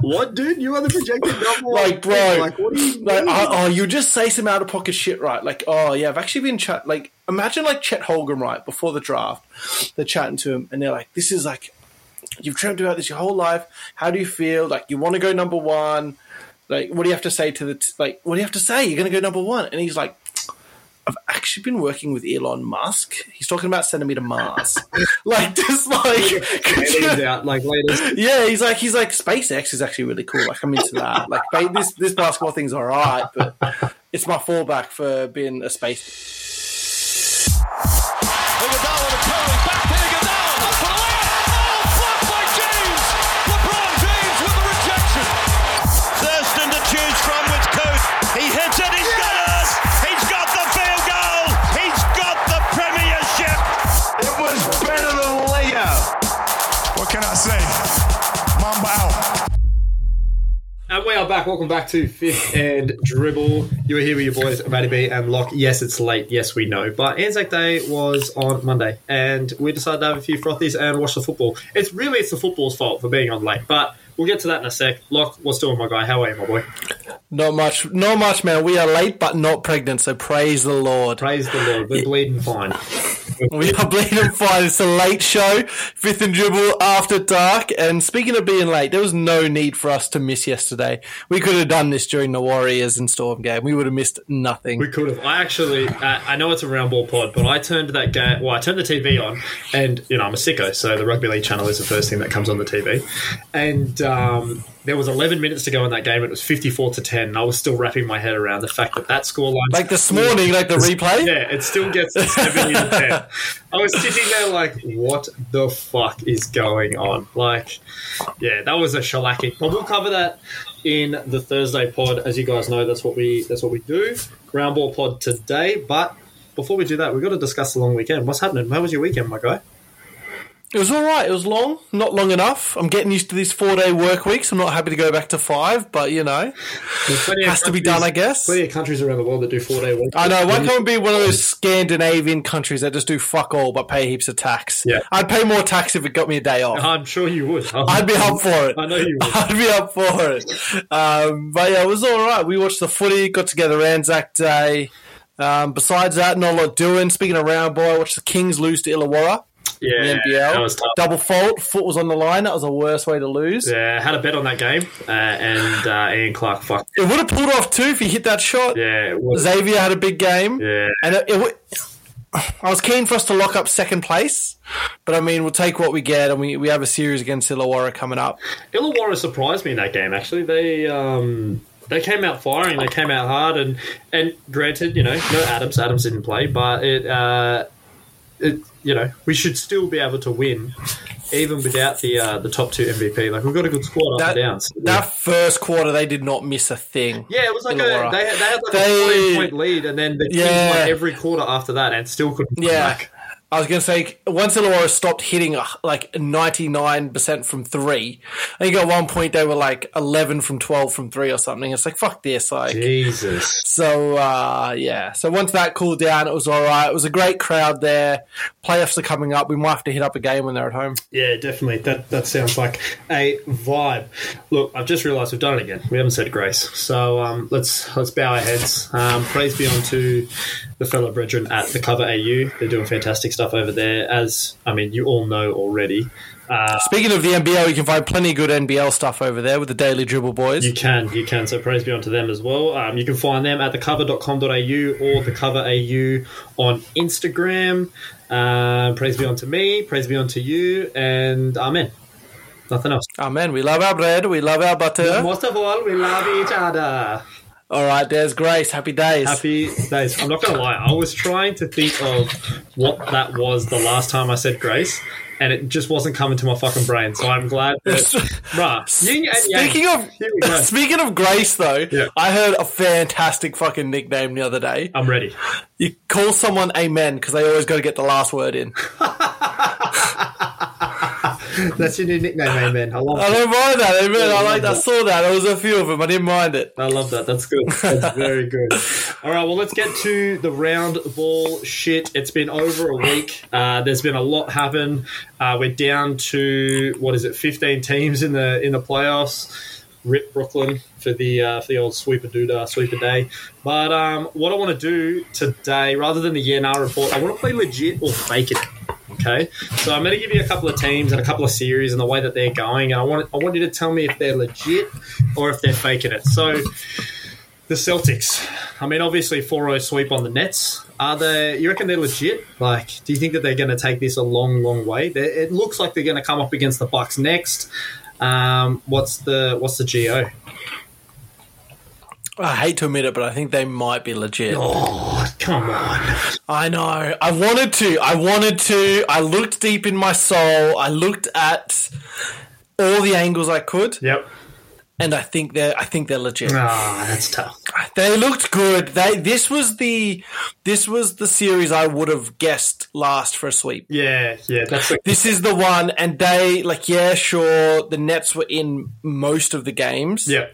what, dude? You are the projected number one. Like, bro, Like, what do you Like, oh, oh, you just say some out of pocket shit, right? Like, oh yeah, I've actually been chat. Like, imagine like Chet Holmgren, right before the draft, they're chatting to him, and they're like, "This is like, you've dreamt about this your whole life. How do you feel? Like, you want to go number one? Like, what do you have to say to the t- like? What do you have to say? You're going to go number one?" And he's like. I've actually been working with Elon Musk. He's talking about sending me to Mars. like, just like, could you- Aliens out, like latest. yeah, he's like he's like SpaceX is actually really cool. Like I'm into that. Like this this basketball thing's all right, but it's my fallback for being a space. And we are back. Welcome back to Fifth and Dribble. You are here with your boys, Matty B and Locke. Yes, it's late. Yes, we know. But Anzac Day was on Monday, and we decided to have a few frothies and watch the football. It's really it's the football's fault for being on late, but we'll get to that in a sec. Locke, what's doing, my guy? How are you, my boy? Not much, not much, man. We are late but not pregnant, so praise the Lord. Praise the Lord. We're bleeding fine. We are bleeding fine. It's a late show, fifth and dribble after dark. And speaking of being late, there was no need for us to miss yesterday. We could have done this during the Warriors and Storm game. We would have missed nothing. We could have. I actually, uh, I know it's a round ball pod, but I turned that game. Well, I turned the TV on, and you know I'm a sicko, so the rugby league channel is the first thing that comes on the TV. And um, there was 11 minutes to go in that game. It was 54 to 10. And I was still wrapping my head around the fact that that scoreline, like this morning, like the replay. yeah, it still gets to 70 to 10. I was sitting there like, what the fuck is going on? Like, yeah, that was a shellacking. But we'll cover that in the Thursday pod. As you guys know, that's what we that's what we do. Round ball pod today. But before we do that, we've got to discuss the long weekend. What's happening? How was your weekend, my guy? It was all right. It was long, not long enough. I'm getting used to these four day work weeks. I'm not happy to go back to five, but you know, has to be done, I guess. Plenty of countries around the world that do four day weeks. I know. Why can't we be one of those Scandinavian countries that just do fuck all but pay heaps of tax? Yeah. I'd pay more tax if it got me a day off. I'm sure you would. I'd be up for it. I know you would. I'd be up for it. Um, but yeah, it was all right. We watched the footy, got together Anzac Day. Um, besides that, not a lot doing. Speaking of round ball, I watched the Kings lose to Illawarra. Yeah, NBL. that was tough. Double fault. Foot was on the line. That was the worst way to lose. Yeah, had a bet on that game, uh, and uh, Ian Clark fucked. It would have pulled off too if he hit that shot. Yeah, it Xavier had a big game. yeah. And it, it, w- I was keen for us to lock up second place, but I mean, we'll take what we get, and we, we have a series against Illawarra coming up. Illawarra surprised me in that game. Actually, they um, they came out firing. They came out hard, and and granted, you know, no Adams. Adams didn't play, but it uh, it you know we should still be able to win. Even without the uh, the top two MVP, like we've got a good squad up That, and down. So, that first quarter, they did not miss a thing. yeah, it was like a, they, had- they had like They- a 14 point lead, and then the team won every quarter after that, and still couldn't. come Yeah. back. I was going to say, once Illawarra stopped hitting uh, like 99% from three, I think at one point they were like 11 from 12 from three or something. It's like, fuck this. Like, Jesus. So uh, yeah, so once that cooled down, it was all right. It was a great crowd there. Playoffs are coming up. We might have to hit up a game when they're at home. Yeah, definitely. That that sounds like a vibe. Look, I've just realised we've done it again. We haven't said grace, so um, let's let's bow our heads. Um, praise be unto the fellow brethren at the Cover AU. They're doing fantastic stuff over there. As I mean, you all know already. Uh, Speaking of the NBL, you can find plenty of good NBL stuff over there with the Daily Dribble Boys. You can, you can. So praise be unto them as well. Um, you can find them at thecover.com.au or thecoverau on Instagram. Uh, praise be unto me, praise be unto you, and amen. Nothing else. Amen. We love our bread. We love our butter. Most of all, we love each other. All right, there's Grace. Happy days. Happy days. I'm not going to lie. I was trying to think of what that was the last time I said grace, and it just wasn't coming to my fucking brain. So I'm glad that, yin and yang. Speaking of Here we go. speaking of Grace, though, Yeah. I heard a fantastic fucking nickname the other day. I'm ready. You call someone Amen because they always got to get the last word in. That's your new nickname, amen. I love I don't mind that. Amen. I like. I saw that. There was a few of them. I didn't mind it. I love that. That's good. That's very good. All right, well, let's get to the round ball shit. It's been over a week. Uh, there's been a lot happen. Uh, we're down to what is it, 15 teams in the in the playoffs. rip Brooklyn for the uh, for the old sweeper doodah sweeper day. But um, what I want to do today, rather than the yeah nah report, I want to play legit or fake it. Okay, so I'm going to give you a couple of teams and a couple of series and the way that they're going, and I want I want you to tell me if they're legit or if they're faking it. So the Celtics. I mean, obviously 4-0 sweep on the Nets. Are they? You reckon they're legit? Like, do you think that they're going to take this a long, long way? They, it looks like they're going to come up against the Bucks next. Um, what's the what's the go? I hate to admit it, but I think they might be legit. Oh, come on! I know. I wanted to. I wanted to. I looked deep in my soul. I looked at all the angles I could, Yep. and I think they're. I think they're legit. Ah, that's tough. They looked good. They. This was the. This was the series I would have guessed last for a sweep. Yeah, yeah. That's This is the one, and they like. Yeah, sure. The Nets were in most of the games. yeah,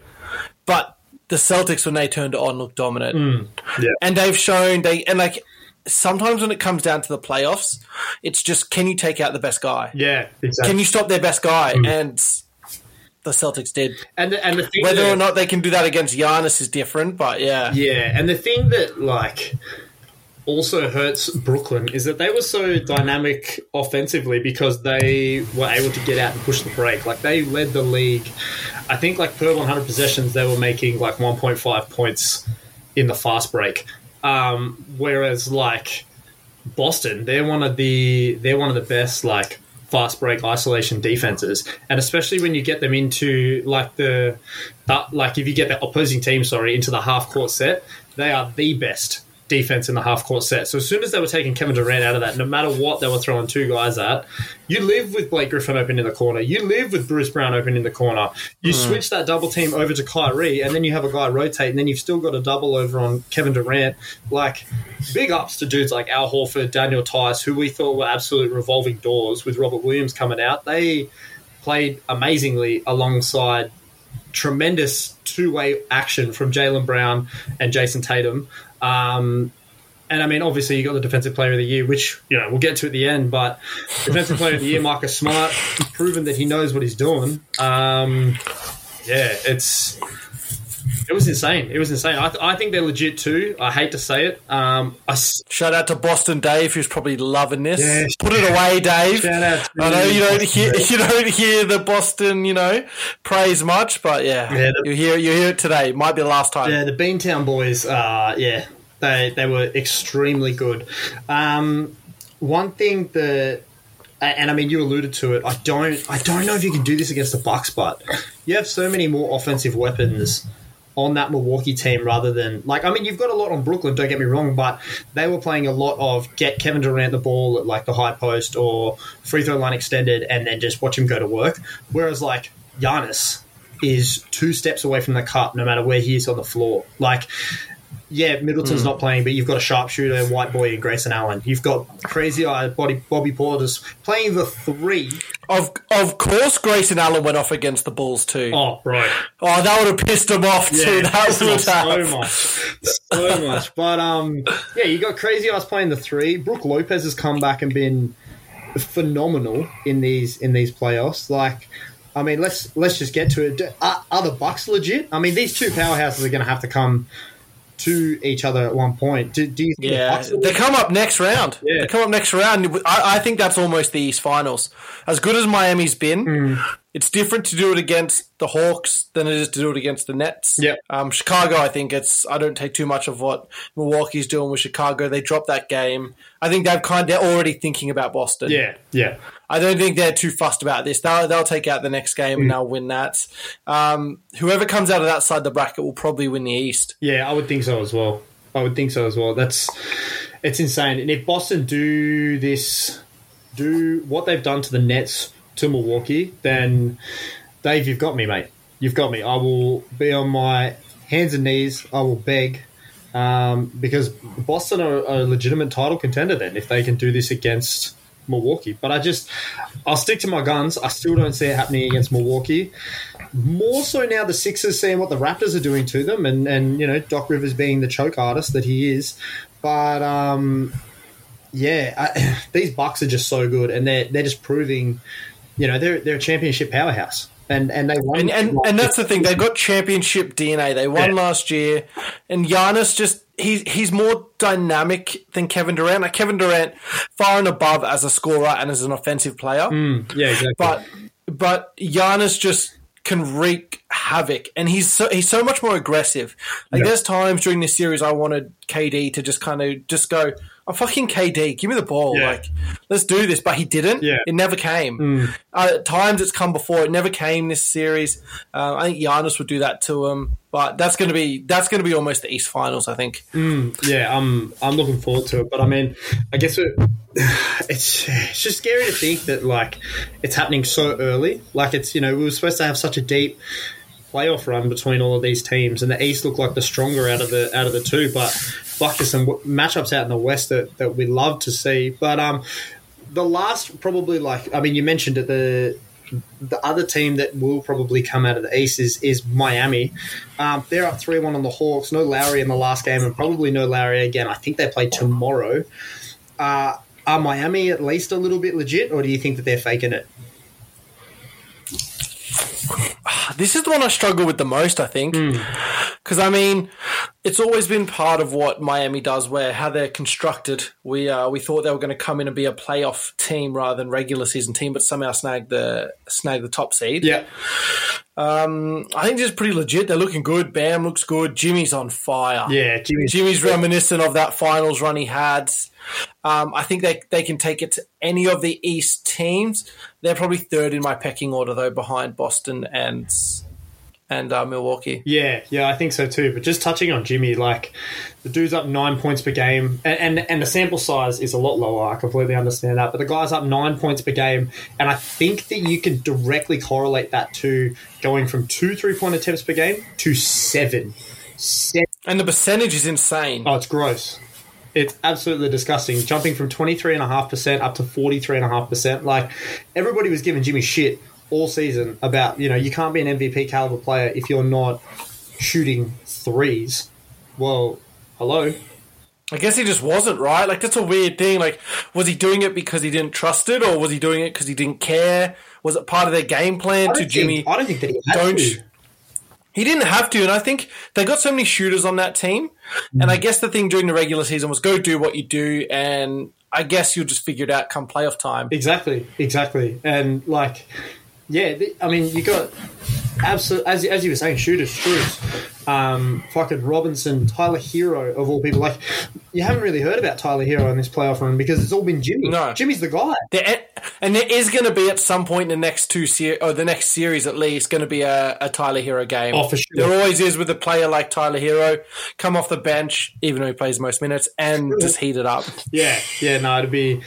but the Celtics when they turned it on looked dominant. Hmm. yeah. And they've shown they and like sometimes when it comes down to the playoffs, it's just can you take out the best guy? Yeah, exactly. Can you stop their best guy? Hmm. And the Celtics did. and the, and the thing Whether that- or not they can do that against Giannis is different, but yeah. Yeah, and the thing that like also hurts Brooklyn is that they were so dynamic offensively because they were able to get out and push the break. Like they led the league. I think like per 100 possessions they were making like 1.5 points in the fast break. Um, whereas like Boston, they're one of the they're one of the best like fast break isolation defenses, and especially when you get them into like the, like if you get the opposing team, sorry, into the half court set, they are the best defense in the half court set. So as soon as they were taking Kevin Durant out of that, no matter what they were throwing two guys at, you live with Blake Griffin open in the corner, you live with Bruce Brown open in the corner, you hmm. switch that double team over to Kyrie, and then you have a guy rotate, and then you've still got a double over on Kevin Durant. Like big ups to dudes like Al Horford, Daniel Theis, who we thought were absolute revolving doors with Robert Williams coming out. They played amazingly alongside tremendous two way action from Jaylen Brown and Jayson Tatum. Um, and I mean, obviously, you got the Defensive Player of the Year, which you know we'll get to at the end. But Defensive Player of the Year, Marcus Smart, proven that he knows what he's doing. Um, yeah, it's it was insane. It was insane. I, th- I think they're legit too. I hate to say it. Um, I s- Shout out to Boston Dave, who's probably loving this. Yeah. Put it away, Dave. Shout out to I know you don't hear you don't hear the Boston, you know, praise much, but yeah, Yeah, the- you hear you hear it today. Might be the last time. Yeah, the Beantown boys. Uh, yeah, they they were extremely good. Um, one thing that, and I mean, you alluded to it. I don't, I don't know if you can do this against the Bucks, but you have so many more offensive weapons on that Milwaukee team rather than like. I mean, you've got a lot on Brooklyn. Don't get me wrong, but they were playing a lot of get Kevin Durant the ball at like the high post or free throw line extended, and then just watch him go to work. Whereas like Giannis is two steps away from the cup, no matter where he is on the floor. Like, yeah, Middleton's not playing, but you've got a sharpshooter, white boy, and Grayson Allen. You've got crazy eye body Bobby Portis playing the three. Of of course, Grayson Allen went off against the Bulls too. Oh, right. Oh, that would have pissed him off too. yeah, that pissed would have. so much, so much. But um, yeah, you got crazy eyes playing the three. Brooke Lopez has come back and been phenomenal in these in these playoffs. Like, I mean, let's let's just get to it. Are, are the Bucks legit? I mean, these two powerhouses are going to have to come to each other at one point. Do, do you the Yeah, they come up next round. Yeah. They come up next round. I, I think that's almost the East Finals. As good as Miami's been, Hmm. It's different to do it against the Hawks than it is to do it against the Nets. Yeah. Um, Chicago, I think it's. I don't take too much of what Milwaukee's doing with Chicago. They dropped that game. I think they've kind. They're already thinking about Boston. Yeah, yeah. I don't think they're too fussed about this. They'll, they'll take out the next game Hmm. and they'll win that. Um, whoever comes out of that side of the bracket will probably win the East. Yeah, I would think so as well. I would think so as well. That's it's insane. And if Boston do this, do what they've done to the Nets to Milwaukee, then Dave, you've got me, mate. You've got me. I will be on my hands and knees. I will beg. Um, because Boston are a legitimate title contender then if they can do this against Milwaukee. But I just, I'll stick to my guns. I still don't see it happening against Milwaukee more so now the Sixers seeing what the Raptors are doing to them, and and you know Doc Rivers being the choke artist that he is, but um, yeah, I, these Bucks are just so good, and they're they're just proving, you know, they're they're a championship powerhouse. and and they won. And, and and that's the thing. They've got championship DNA. They won Yeah. last year, and Giannis just he's he's more dynamic than Kevin Durant. Like Kevin Durant, far and above as a scorer and as an offensive player. Mm, yeah, exactly. But but Giannis just can wreak havoc, and he's so he's so much more aggressive. Like Yeah. there's times during this series I wanted KD to just kind of just go, "I'm fucking KD, give me the ball, Yeah. like let's do this." But he didn't. Yeah. it never came. Uh, at times it's come before, it never came this series. Uh, I think Giannis would do that to him, but that's gonna be that's gonna be almost the East Finals, I think. yeah, I'm I'm looking forward to it. But I mean, I guess it, it's it's just scary to think that like it's happening so early. Like it's you know we were supposed to have such a deep playoff run between all of these teams, and the East looked like the stronger out of the out of the two. But fuck, there's some matchups out in the West that, that we love to see. But um, the last probably like I mean you mentioned it the. The other team that will probably come out of the East is, is Miami. Um, they're up 3 1 on the Hawks. No Lowry in the last game, and probably no Lowry again. I think they play tomorrow. Uh, are Miami at least a little bit legit, or do you think that they're faking it? This is the one I struggle with the most, I think. Because, I mean, it's always been part of what Miami does, where how they're constructed. We uh, we thought they were going to come in and be a playoff team rather than regular season team, but somehow snag the snag the top seed. Yeah. I think this is pretty legit. They're looking good. Bam looks good. Jimmy's on fire. Yeah, Jimmy's- Jimmy's reminiscent of that finals run he had. Um, I think they they can take it to any of the East teams. They're probably third in my pecking order though, behind Boston and and uh, Milwaukee. Yeah, yeah, I think so too. But just touching on Jimmy, like the dude's up nine points per game, and, and and the sample size is a lot lower. I completely understand that, but the guy's up nine points per game, and I think that you can directly correlate that to going from two three point attempts per game to seven. Seven. And the percentage is insane. Oh, it's gross. It's absolutely disgusting. Jumping from 23.5% up to 43.5%. Like, everybody was giving Jimmy shit all season about, you know, you can't be an MVP caliber player if you're not shooting threes. Well, hello. I guess he just wasn't right. Like that's a weird thing. Like, was he doing it because he didn't trust it, or was he doing it because he didn't care? Was it part of their game plan to don't Jimmy? I don't think that he don't to. He didn't have to, and I think they got so many shooters on that team. And Mm. I guess the thing during the regular season was go do what you do, and I guess you'll just figure it out come playoff time. Exactly, exactly, and like, yeah, I mean, you got absolute as as you were saying, shooters, shooters, um, fucking Robinson, Tyler Herro of all people. Like, you haven't really heard about Tyler Herro in this playoff run because it's all been Jimmy. No. Jimmy's the guy. There, and there is going to be at some point in the next two ser- or the next series at least going to be a, a Tyler Herro game. Oh, for sure. There always is with a player like Tyler Herro, come off the bench even though he plays most minutes and just heat it up. Yeah, yeah, no, it'll be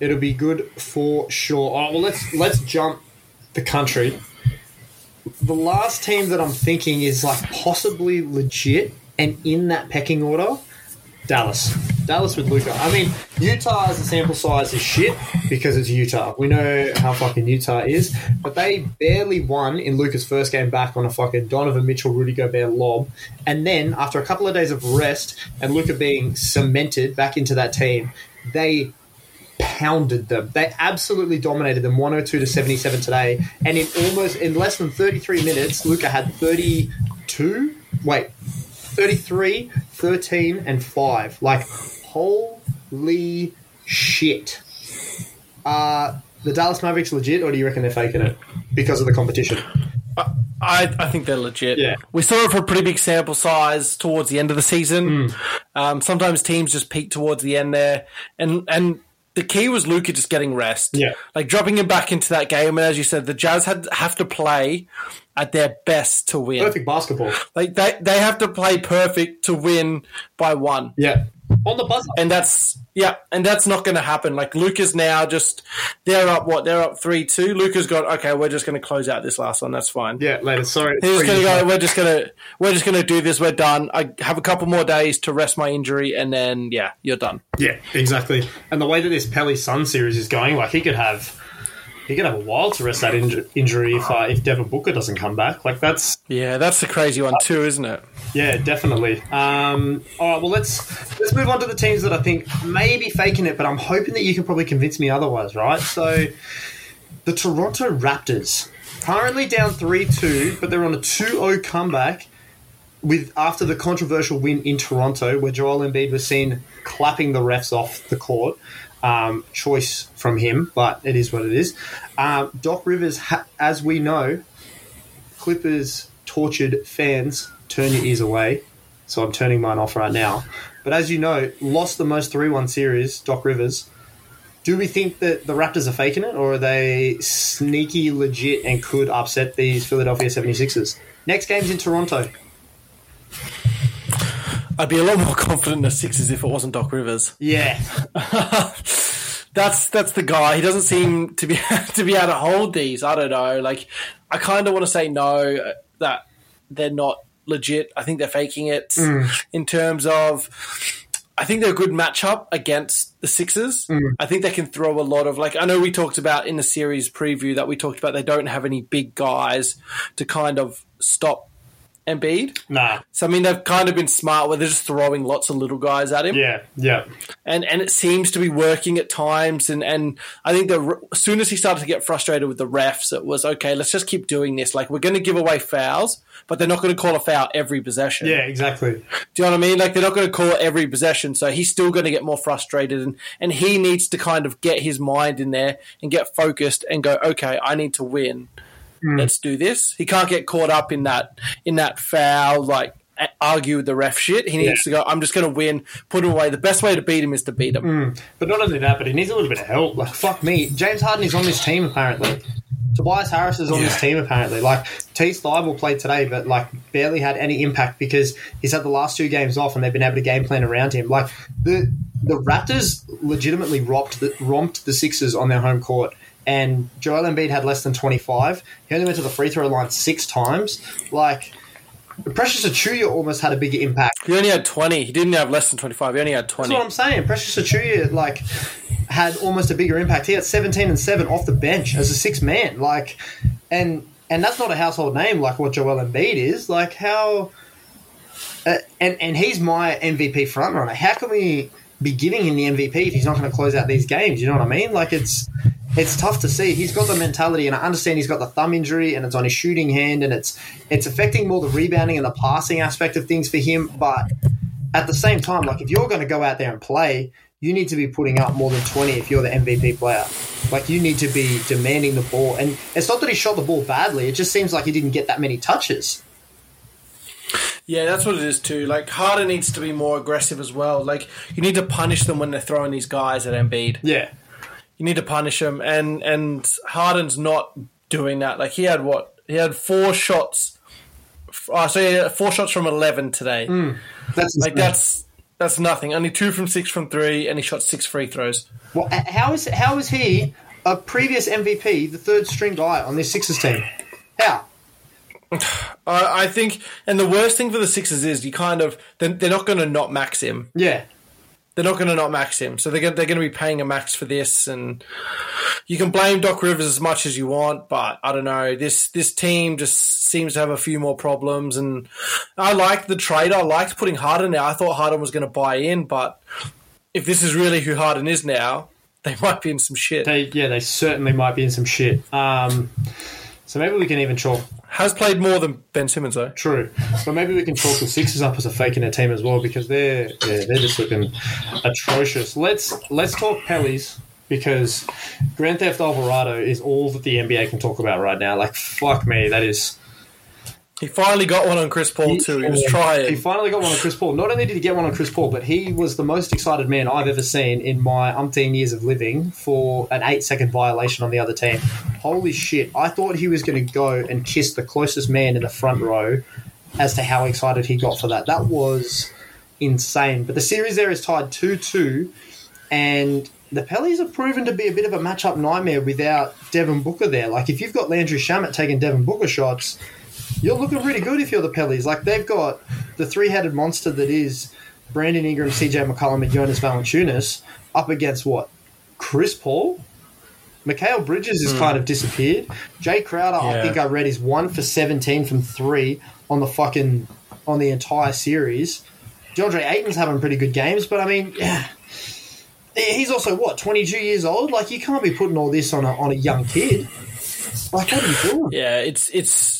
it'll be good for sure. All right, well, let's let's jump the country. The last team that I'm thinking is like possibly legit and in that pecking order, Dallas. Dallas with Luka. I mean, Utah as a sample size is shit because it's Utah. We know how fucking Utah is, but they barely won in Luka's first game back on a fucking Donovan Mitchell, Rudy Gobert lob, and then after a couple of days of rest and Luka being cemented back into that team, they pounded them. They absolutely dominated them 102 to 77 today. And in almost in less than 33 minutes, Luka had 32, wait, 33, 13 and 5. Like holy shit. Uh the Dallas Mavericks legit or do you reckon they're faking it because of the competition? I, I think they're legit. Yeah. We saw it for a pretty big sample size towards the end of the season. Um, sometimes teams just peak towards the end there, and and the key was Luka just getting rest. Yeah. like dropping him back into that game. And as you said, the Jazz had have to play at their best to win. Perfect basketball. Like they they have to play perfect to win by one. Yeah. On the buzzer. And that's yeah, and that's not going to happen. Like Luka's now just they're up what they're up three two. Luka's got okay. We're just going to close out this last one. That's fine. Yeah, later. Sorry. He's just gonna go. We're just gonna we're just gonna do this. We're done. I have a couple more days to rest my injury, and then yeah, you're done. Yeah, exactly. And the way that this Pelly Sun series is going, like he could have, he could have a while to rest that inju- injury if uh, if Devin Booker doesn't come back. Like that's Yeah, that's the crazy one too, isn't it? yeah, definitely. Um, all right, well let's let's move on to the teams that I think may be faking it, but I'm hoping that you can probably convince me otherwise, right? So, the Toronto Raptors. currently down 3 2, but they're on a 2 0 comeback with after the controversial win in Toronto, where Joel Embiid was seen clapping the refs off the court. Um, choice from him, but it is what it is. Um, Doc Rivers, ha- as we know, Clippers tortured fans. Turn your ears away. So I'm turning mine off right now. But as you know, lost the most 3 1 series, Doc Rivers. Do we think that the Raptors are faking it, or are they sneaky, legit, and could upset these Philadelphia 76ers? Next game's in Toronto. I'd be a lot more confident in the Sixers if it wasn't Doc Rivers. Yeah. that's that's the guy. He doesn't seem to be to be able to hold these. I don't know. Like, I kind of want to say no uh, that they're not legit. I think they're faking it in terms of. I think they're a good matchup against the Sixers. I think they can throw a lot of like I know we talked about in the series preview that we talked about they don't have any big guys to kind of stop Embiid. Nah. So I mean they've kind of been smart where they're just throwing lots of little guys at him Yeah. Yeah. and and it seems to be working at times. And and I think the as soon as he started to get frustrated with the refs, it was okay. Let's just keep doing this. Like we're going to give away fouls, but they're not going to call a foul every possession. Yeah, exactly. Do you know what I mean? Like they're not going to call every possession, so he's still going to get more frustrated, and and he needs to kind of get his mind in there and get focused and go, okay, I need to win. Hmm. Let's do this. He can't get caught up in that in that foul like argue with the ref shit. He needs to go. I'm just going to win. Put him away. The best way to beat him is to beat him. Hmm. But not only that, but he needs a little bit of help. Like, fuck me. James Harden is on this team, apparently. Tobias Harris is on this team, apparently. Like, T. Thybulle played today, but, like, barely had any impact because he's had the last two games off and they've been able to game plan around him. Like, the the Raptors legitimately romped the, romped the Sixers on their home court. And Joel Embiid had less than 25. He only went to the free throw line six times. Like, Precious Achiuwa almost had a bigger impact. He only had 20. He didn't have less than 25. He only had 20. That's what I'm saying. Precious Achiuwa, like, had almost a bigger impact. He had 17 and 7 off the bench as a six man. Like, and and that's not a household name like what Joel Embiid is. Like, how. Uh, and, and he's my MVP frontrunner. How can we be giving him the MVP if he's not going to close out these games? You know what I mean? Like, it's. It's tough to see. He's got the mentality, and I understand he's got the thumb injury, and it's on his shooting hand, and it's it's affecting more the rebounding and the passing aspect of things for him. But at the same time, like if you're going to go out there and play, you need to be putting up more than 20 if you're the MVP player. Like you need to be demanding the ball. And it's not that he shot the ball badly, it just seems like he didn't get that many touches. Yeah, that's what it is too. Like Harden needs to be more aggressive as well. Like you need to punish them when they're throwing these guys at Embiid. Yeah. You need to punish him. and and Harden's not doing that. Like he had what? He had four shots. Uh, so had four shots from eleven today. That's Like that's that's nothing. Only two from six from three, and he shot six free throws. Well, how is how is he a previous MVP, the third string guy on this Sixers team? How? I, I think, and the worst thing for the Sixers is you kind of they're not going to not max him. Yeah. They're not going to not max him. So they're going, they're going to be paying a max for this, and you can blame Doc Rivers as much as you want, but I don't know. This this team just seems to have a few more problems, and I liked the trade. I liked putting Harden out. I thought Harden was going to buy in, but if this is really who Harden is now, they might be in some shit. They yeah, they certainly might be in some shit. Um, so maybe we can even chalk Has played more than Ben Simmons though. True, but maybe we can chalk the Sixers up as a fake in their team as well because they're yeah, they're just looking atrocious. Let's let's talk Pellies because Grand Theft Alvarado is all that the NBA can talk about right now. Like fuck me, that is. He finally got one on Chris Paul too. He was trying. He finally got one on Chris Paul. Not only did he get one on Chris Paul, but he was the most excited man I've ever seen in my umpteen years of living for an eight second violation on the other team. Holy shit. I thought he was going to go and kiss the closest man in the front row as to how excited he got for that. That was insane. But the series there is tied 2 2, and the Pellies have proven to be a bit of a matchup nightmare without Devin Booker there. Like, if you've got Landry Shamet taking Devin Booker shots, you're looking really good if you're the Pellies. Like they've got the three-headed monster that is Brandon Ingram, CJ McCollum, and Jonas Valanciunas up against what? Chris Paul. Mikal Bridges has hmm. kind of disappeared. Jae Crowder, I think I read, is one for seventeen from three on the fucking on the entire series. DeAndre Ayton's having pretty good games, but I mean, yeah, he's also what twenty two years old. Like you can't be putting all this on a on a young kid. Like, what are you doing? Yeah, it's it's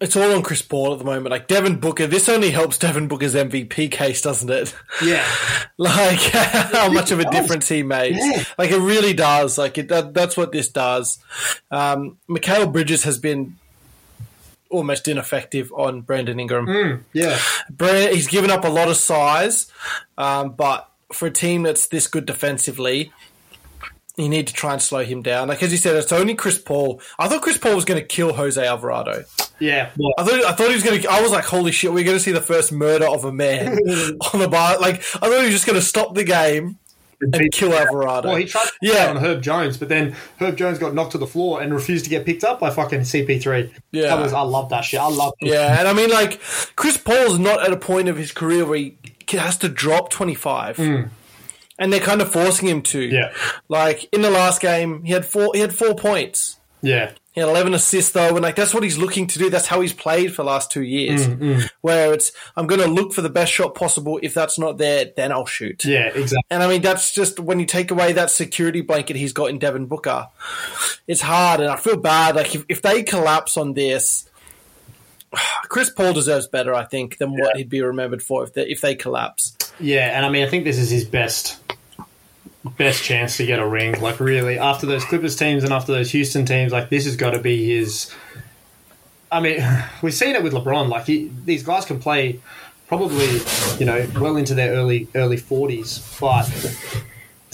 it's all on Chris Paul at the moment. Like Devin Booker, this only helps Devin Booker's MVP case, doesn't it? Yeah. like how much of a difference he makes. Yeah. Like it really does. Like it, that, that's what this does. Um, Mikal Bridges has been almost ineffective on Brandon Ingram. Yeah. Bra- he's given up a lot of size, um, but for a team that's this good defensively, you need to try and slow him down. Like as you said, it's only Chris Paul. I thought Chris Paul was going to kill Jose Alvarado. Yeah. I thought I thought he was going to. I was like, holy shit, we're going to see the first murder of a man on the bar. Like I thought he was just going to stop the game and kill Alvarado. well, he tried to Yeah. on Herb Jones, but then Herb Jones got knocked to the floor and refused to get picked up by fucking CP3. Yeah. Was, I love that shit. I love it. Yeah, and I mean, like Chris Paul's not at a point of his career where he has to drop twenty five, mm. And they're kind of forcing him to. Yeah. like in the last game, he had four. He had four points. Yeah. He had eleven assists though, and like that's what he's looking to do. That's how he's played for the last two years. Mm, Where it's I'm going to look for the best shot possible. If that's not there, then I'll shoot. Yeah, exactly. And I mean, that's just when you take away that security blanket he's got in Devin Booker, it's hard. And I feel bad. Like, if, if they collapse on this, Chris Paul deserves better, I think, than what he'd be remembered for if they, if they collapse. Yeah, and I mean, I think this is his best best chance to get a ring. Like, really, after those Clippers teams and after those Houston teams, like this has got to be his. I mean, we've seen it with LeBron. Like, he, these guys can play probably, you know, well into their early early forties, but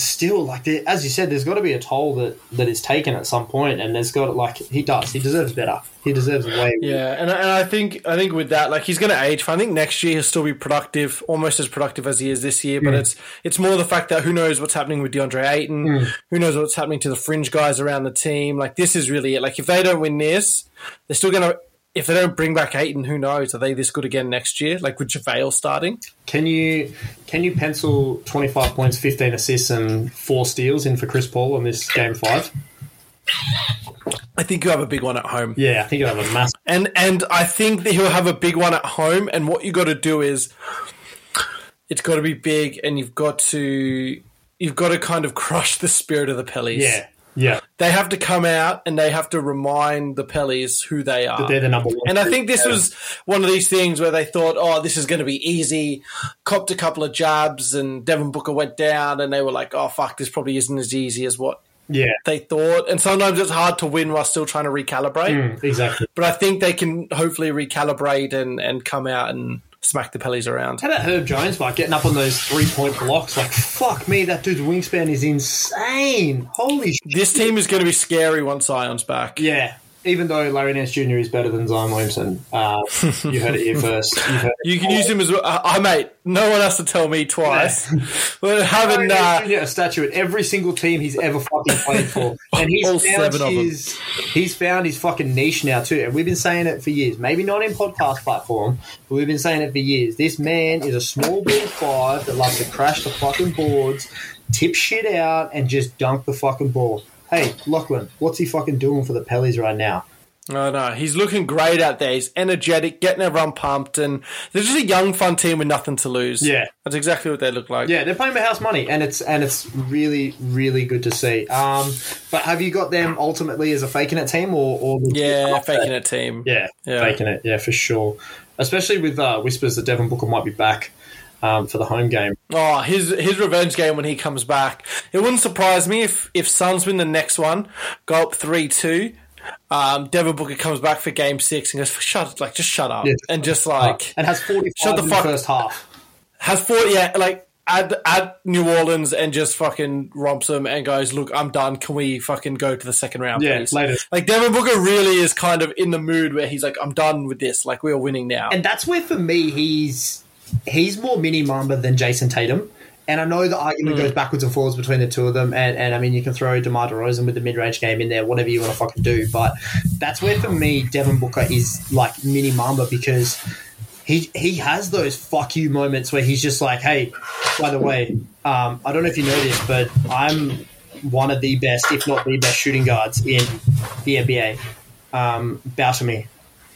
still, like, there- as you said, there's got to be a toll that that is taken at some point, and there's got to like he does. He deserves better. He deserves way. Yeah, and, and I think I think with that, like he's going to age. I think next year he'll still be productive, almost as productive as he is this year. But hmm. it's it's more the fact that who knows what's happening with DeAndre Ayton, hmm. who knows what's happening to the fringe guys around the team. Like this is really it. Like if they don't win this, they're still going to. If they don't bring back Ayton, who knows? Are they this good again next year? Like with JaVale starting? Can you can you pencil twenty five points, fifteen assists, and four steals in for Chris Paul on this game five? I think you have a big one at home. Yeah, I think you'll have a massive. And and I think that he'll have a big one at home. And what you got to do is, it's got to be big, and you've got to you've got to kind of crush the spirit of the Pellies. Yeah, yeah. they have to come out and they have to remind the Pellies who they are. They're the number one. and I think this was one of these things where they thought, oh, this is going to be easy. Copped a couple of jabs, and Devin Booker went down, and they were like, oh, fuck, this probably isn't as easy as what yeah, they thought. And sometimes it's hard to win while still trying to recalibrate. Mm, exactly. But I think they can hopefully recalibrate and, and come out and smack the Pellies around. How about Herb Jones, like getting up on those three point blocks? Like, fuck me, that dude's wingspan is insane. Holy shit. This team is going to be scary once Zion's back. Yeah. Even though Larry Nance Jr. is better than Zion Williamson, uh, you heard it here first. You, heard it. You can use him as well. Uh, uh, mate, no one has to tell me twice. We're Larry having Nance uh, a statue at every single team he's ever fucking played for, and he's All found seven of them. his he's found his fucking niche now too. And we've been saying it for years. Maybe not in podcast platform, but we've been saying it for years. This man is a small ball five that loves to crash the fucking boards, tip shit out, and just dunk the fucking ball. Hey, Lachlan, what's he fucking doing for the Pellies right now? I know he's looking great out there. He's energetic, getting everyone pumped, and they're just a young, fun team with nothing to lose. Yeah. that's exactly what they look like. Yeah, they're playing for house money, and it's and it's really really good to see. Um, but have you got them ultimately as a faking it team or or yeah, faking it team. Yeah, Yeah. faking it. Yeah, for sure. Especially with uh, whispers that Devin Booker might be back um, for the home game. Oh, his his revenge game when he comes back. It wouldn't surprise me if if Suns win the next one, go up three two. Um, Devin Booker comes back for Game Six and goes, "Shut, like, just shut up," Yeah. and just like and has forty Shut the in fuck- the first half. has forty, yeah, like add add New Orleans and just fucking romps them and goes, "Look, I'm done. Can we fucking go to the second round, Yeah, please?" later. Like Devin Booker really is kind of in the mood where he's like, "I'm done with this. Like, we're winning now." And that's where for me he's he's more mini Mamba than Jayson Tatum. And I know the argument Hmm. goes backwards and forwards between the two of them, and, and I mean you can throw DeMar DeRozan with the mid range game in there, whatever you want to fucking do. But that's where for me Devin Booker is like mini Mamba because he he has those fuck you moments where he's just like, hey, by the way, um, I don't know if you know this, but I'm one of the best, if not the best, shooting guards in the NBA. Um, bow to me,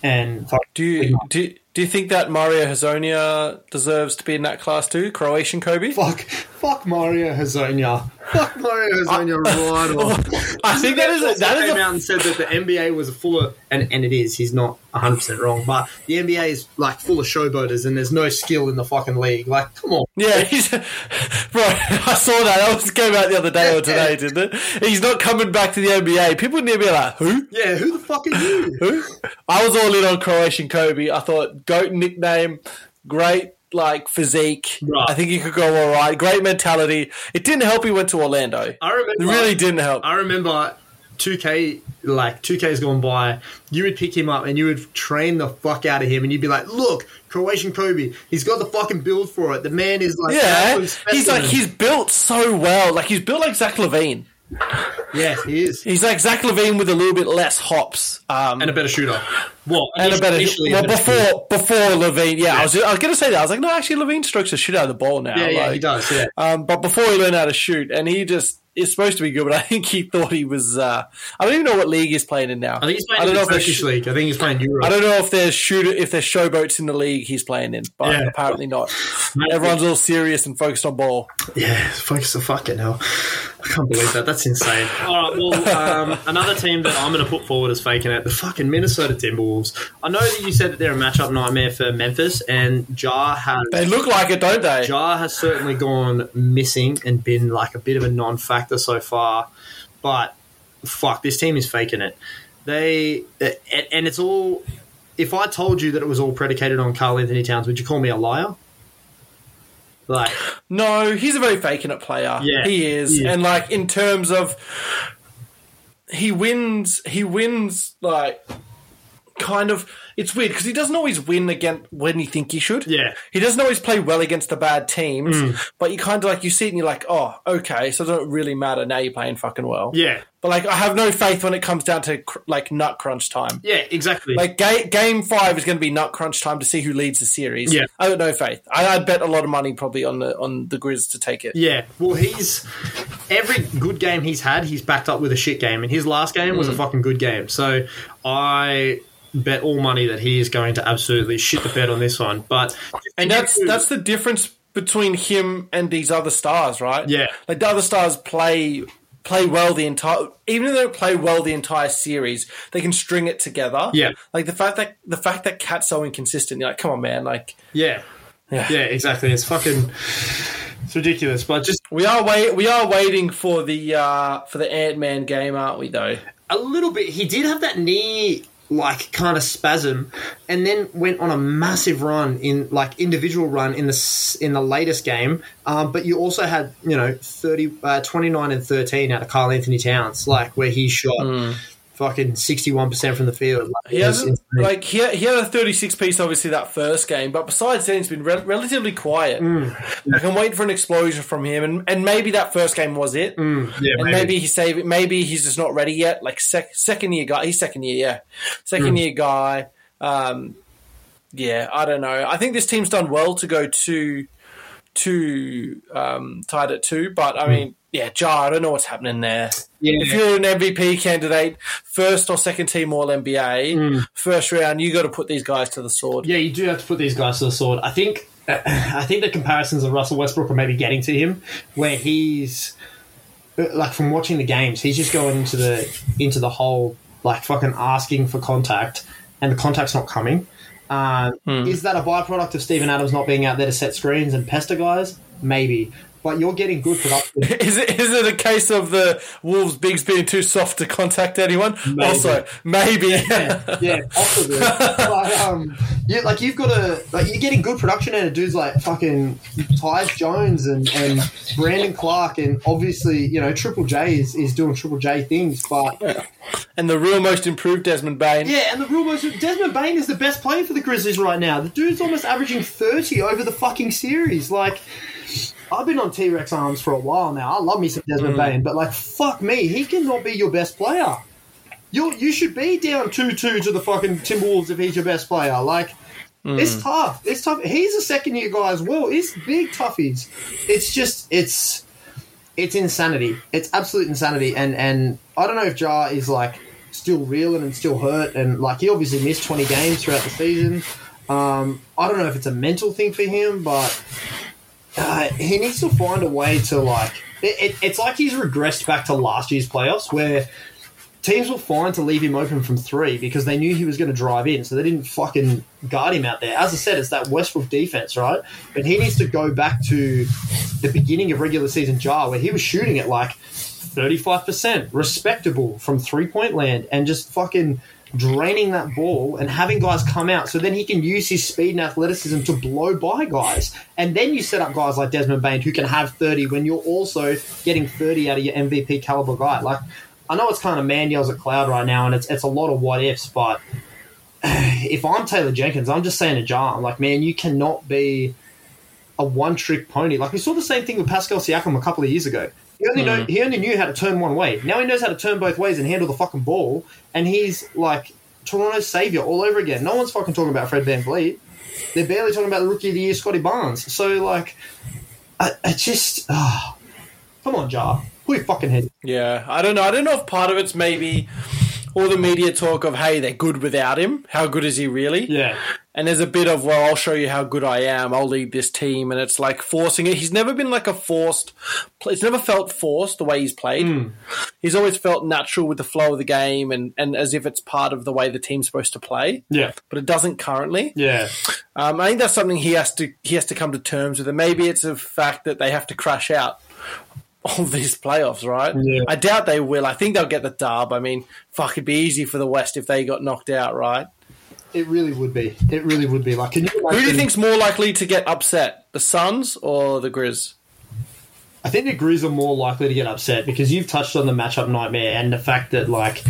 and fuck, do you do Do you think that Mario Hezonja deserves to be in that class too? Croatian Kobe? Fuck, fuck Mario Hezonja. Fuck Mario Hezonja right off. I think that is a, that is came a out and said that the NBA was full of, and, and it is. He's not 100 percent wrong, but the NBA is like full of showboaters, and there's no skill in the fucking league. Like, come on. Yeah, he's bro. I saw that. That was came out the other day or today, didn't it? He's not coming back to the NBA. People need to be like, who? Yeah, who the fuck are you? Who? I was all in on Croatian Kobe. I thought goat nickname, great like physique. Right. I think he could go all right. Great mentality. It didn't help. He went to Orlando. I remember. It really didn't help. I remember 2K, like 2K's gone by. You would pick him up and you would train the fuck out of him, and you'd be like, "Look, Croatian Kobe, he's got the fucking build for it. The man is like, Yeah, he's like he's built so well. Like he's built like Zach LaVine. Yeah, he is, He's like Zach LaVine with a little bit less hops. Um, and a better shooter. Well, and a better initially well better shooter. before before LaVine. Yeah, I was I was gonna say that. I was like, no, actually, LaVine strokes the shit out of the ball now. Yeah, yeah, like, he does. Yeah, Um, but before he learned how to shoot, and he just is supposed to be good, but I think he thought he was. Uh, I don't even know what league he's playing in now. I think he's playing I don't the know if there's Turkish sh- league. I think he's playing Euro. I don't know if there's shooter if there's showboats in the league he's playing in, but Yeah. apparently not. Everyone's all serious and focused on ball. Yeah, focus the fucking hell. I can't believe that. That's insane. All right, well, um, another team that I'm going to put forward as faking it, the fucking Minnesota Timberwolves. I know that you said that they're a matchup nightmare for Memphis, and Ja has They look like it, don't they? Ja has certainly gone missing and been like a bit of a non-factor so far. But fuck, this team is faking it. They and, and it's all. If I told you that it was all predicated on Karl-Anthony Towns, would you call me a liar? Like, No, he's a very faking it player. Yeah, he is. he is. And like in terms of he wins he wins like kind of it's weird because he doesn't always win against when you think he should. Yeah. He doesn't always play well against the bad teams, Mm. but you kind of like you see it and you're like, oh, okay, so it doesn't really matter now you're playing fucking well. yeah, But like I have no faith when it comes down to cr- like nut crunch time. yeah, exactly. Like ga- game five is going to be nut crunch time to see who leads the series. Yeah. I got no faith. I, I'd bet a lot of money probably on the on the Grizz to take it. Yeah, well, he's every good game he's had, he's backed up with a shit game, and his last game Mm. was a fucking good game. So I bet all money that he is going to absolutely shit the bed on this one. But And that's that's the difference between him and these other stars, right? Yeah. Like the other stars play play well the entire even though they don't play well the entire series, they can string it together. Yeah. Like the fact that the fact that KAT's so inconsistent, you're like, come on man, like yeah, yeah. yeah, exactly. It's fucking it's ridiculous. But just We are wait we are waiting for the uh for the Ant Man game, aren't we though? a little bit. He did have that knee like kind of spasm, and then went on a massive run in like individual run in the in the latest game. Um, but you also had you know 30, uh, 29 and thirteen out of Karl-Anthony Towns, like where he shot fucking sixty one percent from the field. Like, He hasn't like he had, he had a 36 piece obviously that first game, but besides then it's been re- relatively quiet. Like I can wait for an explosion from him, and, and maybe that first game was it. yeah, and maybe, he save Maybe he's just not ready yet. Like sec- second year guy, he's second year, yeah, second year guy. Um, yeah, I don't know. I think this team's done well to go to to um, tied at two, but I mean, yeah, Ja. I don't know what's happening there. Yeah. If you're an MVP candidate, first or second team All NBA, first round, you got to put these guys to the sword. Yeah, you do have to put these guys to the sword. I think I think the comparisons of Russell Westbrook are maybe getting to him, where he's like from watching the games, he's just going into the into the hole like fucking asking for contact, and the contact's not coming. Um, Is that a byproduct of Steven Adams not being out there to set screens and pester guys? Maybe, but you're getting good production. Is it is it a case of the Wolves' bigs being too soft to contact anyone? Also, maybe. yeah, yeah possibly. but, um, yeah, like you've got to like you're getting good production out of dudes like fucking Tyus Jones and, and Brandon Clarke, and obviously you know Triple J is, is doing Triple J things, but and the real most improved Desmond Bane. yeah, and the real most Desmond Bane is the best player for the Grizzlies right now. The dude's almost averaging thirty over the fucking series, like. I've been on T Rex arms for a while now. I love me some Desmond Bane, but like, fuck me, he cannot be your best player. You you should be down two two to the fucking Timberwolves if he's your best player. Like, it's tough. It's tough. He's a second year guy as well. He's big toughies. It's just it's it's insanity. It's absolute insanity. And and I don't know if Ja is like still reeling and still hurt and like he obviously missed twenty games throughout the season. Um, I don't know if it's a mental thing for him, but uh, he needs to find a way to like. It, it, it's like he's regressed back to last year's playoffs where teams were fine to leave him open from three because they knew he was going to drive in, so they didn't fucking guard him out there. As I said, it's that Westbrook defense, right? But he needs to go back to the beginning of regular season Ja where he was shooting at like 35%, respectable from three point land, and just fucking draining that ball and having guys come out so then he can use his speed and athleticism to blow by guys. And then you set up guys like Desmond Bane who can have 30 when you're also getting 30 out of your MVP caliber guy. Like, I know it's kind of man yells at cloud right now and it's, it's a lot of what ifs, but if I'm Taylor Jenkins, I'm just saying to Ja, I'm like, man, you cannot be a one trick pony. Like we saw the same thing with Pascal Siakam a couple of years ago. He only know he only knew how to turn one way. Now he knows how to turn both ways and handle the fucking ball. And he's like Toronto's savior all over again. No one's fucking talking about Fred VanVleet. They're barely talking about the rookie of the year, Scottie Barnes. So like, I, I just ah, come on, Ja, your fucking head. Yeah, I don't know. I don't know if part of it's maybe all the media talk of, hey, they're good without him. How good is he really? Yeah, And there's a bit of, well, I'll show you how good I am. I'll lead this team. And it's like forcing it. He's never been like a forced, it's never felt forced the way he's played. He's always felt natural with the flow of the game and, and as if it's part of the way the team's supposed to play. yeah, But it doesn't currently. yeah. Um, I think that's something he has to he has to come to terms with, and maybe it's a fact that they have to crash out all these playoffs, right? Yeah. I doubt they will. I think they'll get the dub. I mean, fuck, it'd be easy for the West if they got knocked out, right? It really would be. It really would be. Like, can you Who do you think's more likely to get upset, the Suns or the Grizz? I think the Grizz are more likely to get upset because you've touched on the matchup nightmare and the fact that like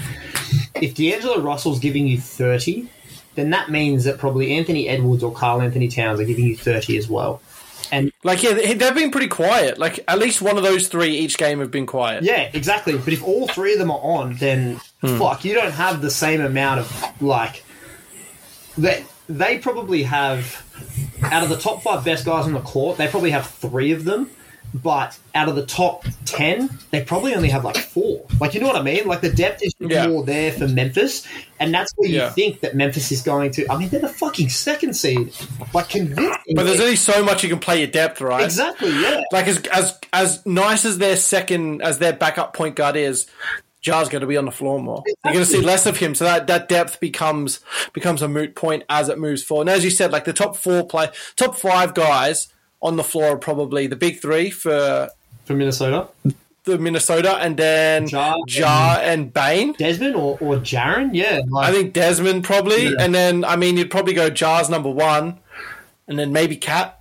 if D'Angelo Russell's giving you thirty, then that means that probably Anthony Edwards or Karl-Anthony Towns are giving you thirty as well. And Like, yeah, they- they've been pretty quiet. Like, at least one of those three each game have been quiet. yeah, exactly. But if all three of them are on, then hmm. fuck, you don't have the same amount of like that. They probably have out of the top five best guys on the court, they probably have three of them. But out of the top ten, they probably only have like four. Like you know what I mean? Like the depth is Yeah. more there for Memphis, and that's where you Yeah. think that Memphis is going to. I mean, they're the fucking second seed, like convincing. But there's only so much you can play your depth, right? exactly yeah. Like as as as nice as their second as their backup point guard is, Ja's going to be on the floor more. You're going to see less of him, so that, that depth becomes becomes a moot point as it moves forward. And as you said, like the top four play, top five guys on the floor are probably the big three for for Minnesota. the Minnesota, and then Ja Ja, and Bane. Desmond or, or Jaron, yeah. Like, I think Desmond probably, Yeah. and then I mean you'd probably go Ja's number one, and then maybe KAT,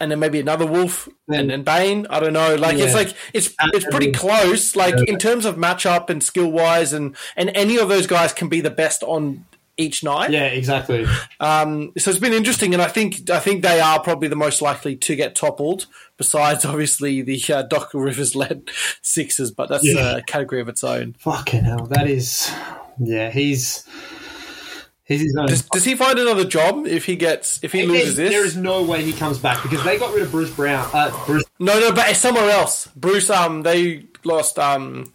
and then maybe another Wolf, and then Bane. I don't know. Like it's like it's it's pretty close. Like in terms of matchup and skill wise, and and any of those guys can be the best on each night. yeah, exactly. Um, so it's been interesting, and I think I think they are probably the most likely to get toppled. Besides, obviously the uh, Rivers led Sixers, but that's Yeah. a category of its own. Fucking hell, that is. Yeah, he's. He's his. Does, does he find another job if he gets if he loses this? There is no way he comes back because they got rid of Bruce Brown. Uh, Bruce, No, no, but it's somewhere else. Bruce, um, they lost. Um,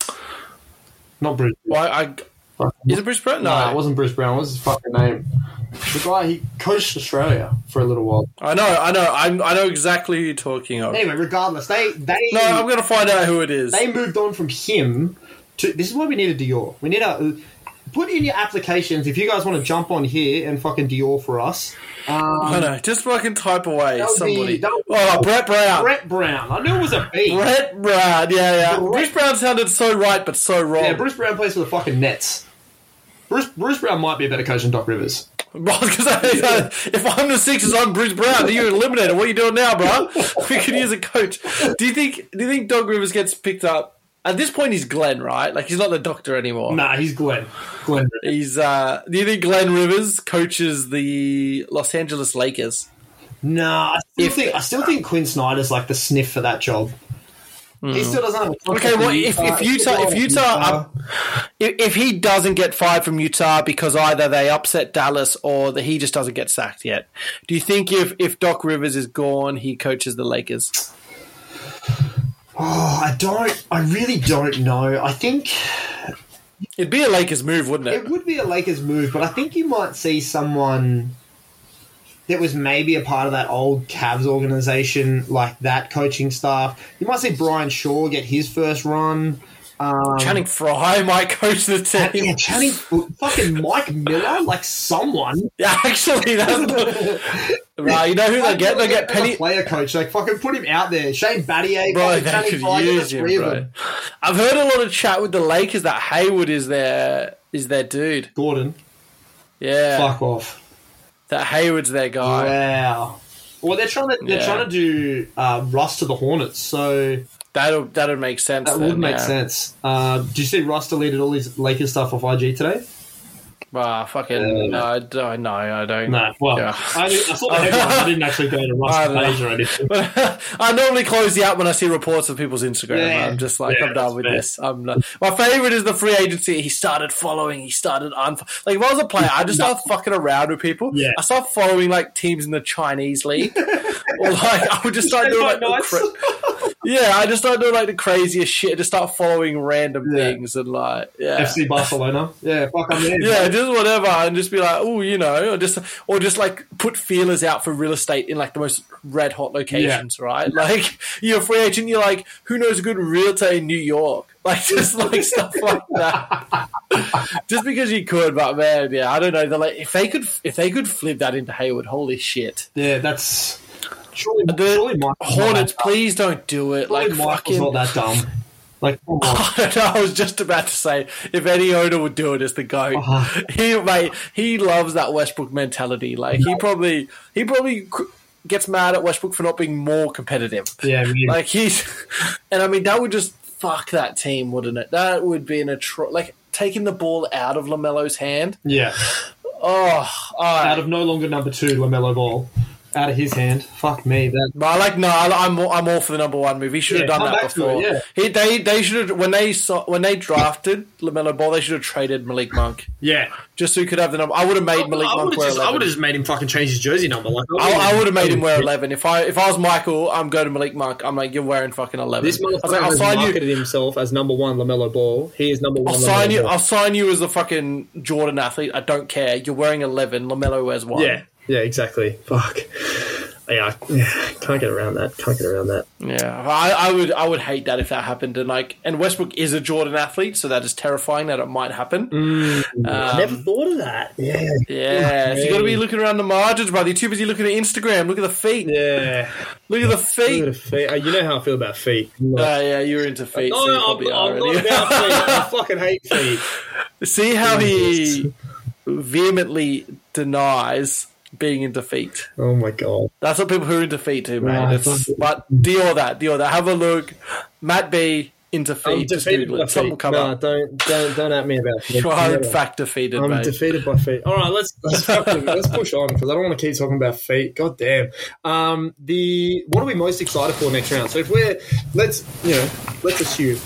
not Bruce. why? I is it Bruce Brown? No, No, it wasn't Bruce Brown. What's his fucking name? The guy he coached Australia for a little while. I know, I know, I'm, I know exactly who you're talking of. Anyway, regardless, they they No, I'm going to find out who it is. they moved on from him to. This is why we need a Dior. We need a. Put in your applications if you guys want to jump on here and fucking Dior for us. Um, I know, just fucking type away That would be- somebody. that oh, Brett Brown. Brett, Brett Brown. I knew it was a B. Brett Brown. Yeah, yeah. Brett- Bruce Brown sounded so right, but so wrong. Yeah, Bruce Brown plays for the fucking Nets. Bruce Bruce Brown might be a better coach than Doc Rivers. Well, 'cause I- if I'm the Sixers, I'm Bruce Brown. Are You're eliminated. What are you doing now, bro? We could use a coach. Do you think? Do you think Doc Rivers gets picked up? At this point, he's Glenn, right? Like he's not the doctor anymore. Nah, he's Glenn. Glenn. He's. uh Do you think Glenn Rivers coaches the Los Angeles Lakers? Nah, I still If- think I still think Quin Snyder's like the sniff for that job. He still doesn't have a Hmm. Okay, well, if, if Utah, if Utah, Utah- if, if he doesn't get fired from Utah because either they upset Dallas or that he just doesn't get sacked yet, do you think if if Doc Rivers is gone, he coaches the Lakers? Oh, I don't. I really don't know. I think It'd be a Lakers move, wouldn't it? it would be a Lakers move, but I think you might see someone. That was maybe a part of that old Cavs organization, like that coaching staff. You might see Brian Shaw get his first run. Um, Channing Frye might coach the team. yeah. Channing, fucking Mike Miller, like someone. Yeah, Actually, that's right. You know who they get? They get Penny. player coach. Like fucking put him out there. Shane Battier, Bro, they Channing could Frye, the use him, bro. them. I've heard a lot of chat with the Lakers that Hayward is their is their dude. Gordon, Yeah, fuck off. That Hayward's their guy. Wow. Well, they're trying to they're Yeah. trying to do uh, Russ to the Hornets, so That'll that'll make sense. that then, would make yeah. sense. Uh, do you see Russ deleted all his Lakers stuff off IG today? Ah, fucking. Uh, no, I don't. No, I don't. No. Well, Yeah. I, I saw the headline. I didn't actually go to I Russ' page or anything. I normally close the app when I see reports of people's Instagram. Yeah. I'm just like, Yeah, I'm done with fair. this. I'm not. My favorite is the free agency. He started following. He started unfo- like if I was a player, I just start fucking around with people. Yeah. I start following like teams in the Chinese league, or like I would just start doing like the Nice. yeah, I just start doing like the craziest shit. I Just start following random Yeah. things and like yeah. FC Barcelona. Yeah, fuck, I'm in. Yeah, just whatever, and just be like, oh, you know, or just or just like put feelers out for real estate in like the most red hot locations, right? Like you're a free agent, you're like, who knows a good realtor in New York? Like just like stuff like that. just because you could, but man, yeah, I don't know. They're like if they could if they could flip that into Hayward, holy shit. Yeah, that's surely, The surely Hornets, please don't do it. Like fucking not that dumb. Like, on. I don't know, I was just about to say, if any owner would do it, it's the goat. Uh-huh. He mate, he loves that Westbrook mentality. Like he probably he probably gets mad at Westbrook for not being more competitive. yeah. Like he's, and I mean that would just fuck that team, wouldn't it? That would be an atro- like taking the ball out of LaMelo's hand. yeah. Oh, Out of no longer number two, LaMelo Ball, out of his hand. Fuck me. That But I like no, I- I'm all- I'm all for the number one move. He should have Yeah, done that before. it, He they they should have when they saw when they drafted LaMelo Ball, they should have traded Malik Monk yeah. just so he could have the number. I would have made Malik I Monk wear just, I would have just made him fucking change his jersey number. Like I, I would have made him wear eleven. If I if I was Michael, I'm going to Malik Monk. I'm like you're wearing fucking eleven. This I motherfucker like, I'll has sign you. marketed himself as number one LaMelo Ball. He is number one. I'll LaMelo sign you. Ball. I'll sign you as a fucking Jordan athlete. I don't care. You're wearing eleven. LaMelo wears one. Yeah, yeah, exactly. Fuck. Yeah, I- yeah, can't get around that. Can't get around that. Yeah, I, I would I would hate that if that happened. And like, and Westbrook is a Jordan athlete, so that is terrifying that it might happen. Mm. Um, Never thought of that. Yeah, Yeah, so you got to be looking around the margins, brother. You're too busy looking at Instagram. Look at the feet. yeah. Look at the Look at feet. the feet. Uh, You know how I feel about feet. Uh, yeah, you're into feet. No, so you I'm, I'm not already. about feet. I fucking hate feet. See how he vehemently denies being in defeat. Oh my god. That's what people who are into feet do, man. Right. It's, but deal with that. Deal with that. Have a look. Matt B in defeat. I'm defeated by. Something will come No, up. don't don't don't at me about feet. You are in fact defeated, I'm mate. defeated by feet. All right, let's let's, let's push on because I don't want to keep talking about feet. God damn. Um, the what are we most excited for next round? So if we're let's you know let's assume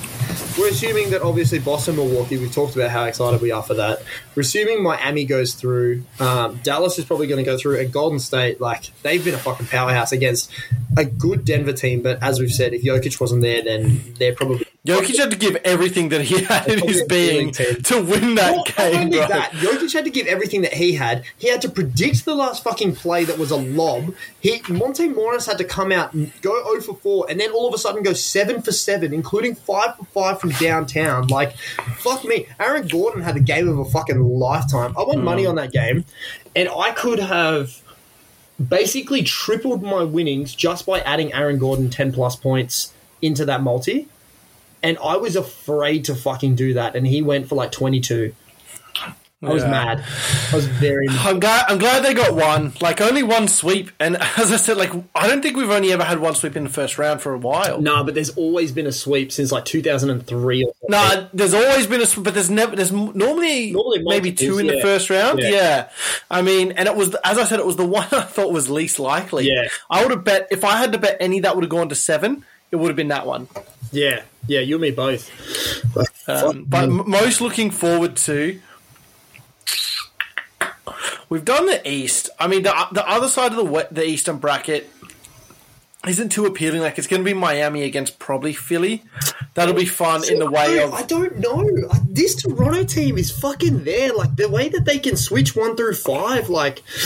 we're assuming that obviously Boston, Milwaukee. We've talked about how excited we are for that. We're assuming Miami goes through. Um, Dallas is probably going to go through, and Golden State like they've been a fucking powerhouse against a good Denver team. But as we've said, if Jokic wasn't there, then they're probably Jokic had to give everything that he had in his being to win that Not, not game, only bro. that, Jokic had to give everything that he had. He had to predict the last fucking play that was a lob. He Monte Morris had to come out and go 0 for 4 and then all of a sudden go 7 for 7, including 5 for 5 from downtown. Like, fuck me. Aaron Gordon had a game of a fucking lifetime. I won mm. money on that game, and I could have basically tripled my winnings just by adding Aaron Gordon 10 plus points into that multi. And I was afraid to fucking do that, and he went for like 22. I was Yeah. mad. I was very mad. I'm glad. I'm glad they got one. Like only one sweep, and as I said, like I don't think we've only ever had one sweep in the first round for a while. No, but there's always been a sweep since like 2003 or. No, there's always been a sweep, but there's never. There's normally, Normally maybe two in the first round. Yeah. Yeah. I mean, and it was as I said, it was the one I thought was least likely. Yeah. I would have bet if I had to bet any that would have gone to seven, it would have been that one. Yeah, yeah, you and me both. Um, but most looking forward to. We've done the East. I mean, the, the other side of the the Eastern bracket isn't too appealing. Like it's going to be Miami against probably Philly. That'll be fun in the way I, of. I don't know. This Toronto team is fucking there. Like the way that they can switch one through five. Like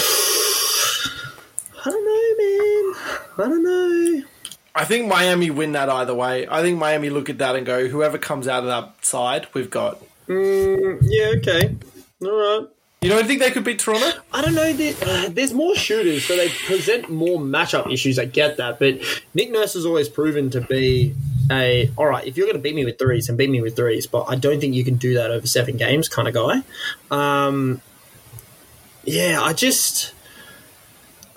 I don't know. Man. I think Miami win that either way. I think Miami look at that and go, whoever comes out of that side, we've got. Yeah, okay. All right. You don't think they could beat Toronto? I don't know. There, uh, there's more shooters, so they present more matchup issues. I get that, but Nick Nurse has always proven to be a all right. If you're going to beat me with threes, then beat me with threes. But I don't think you can do that over seven games, kind of guy. Um, yeah, I just,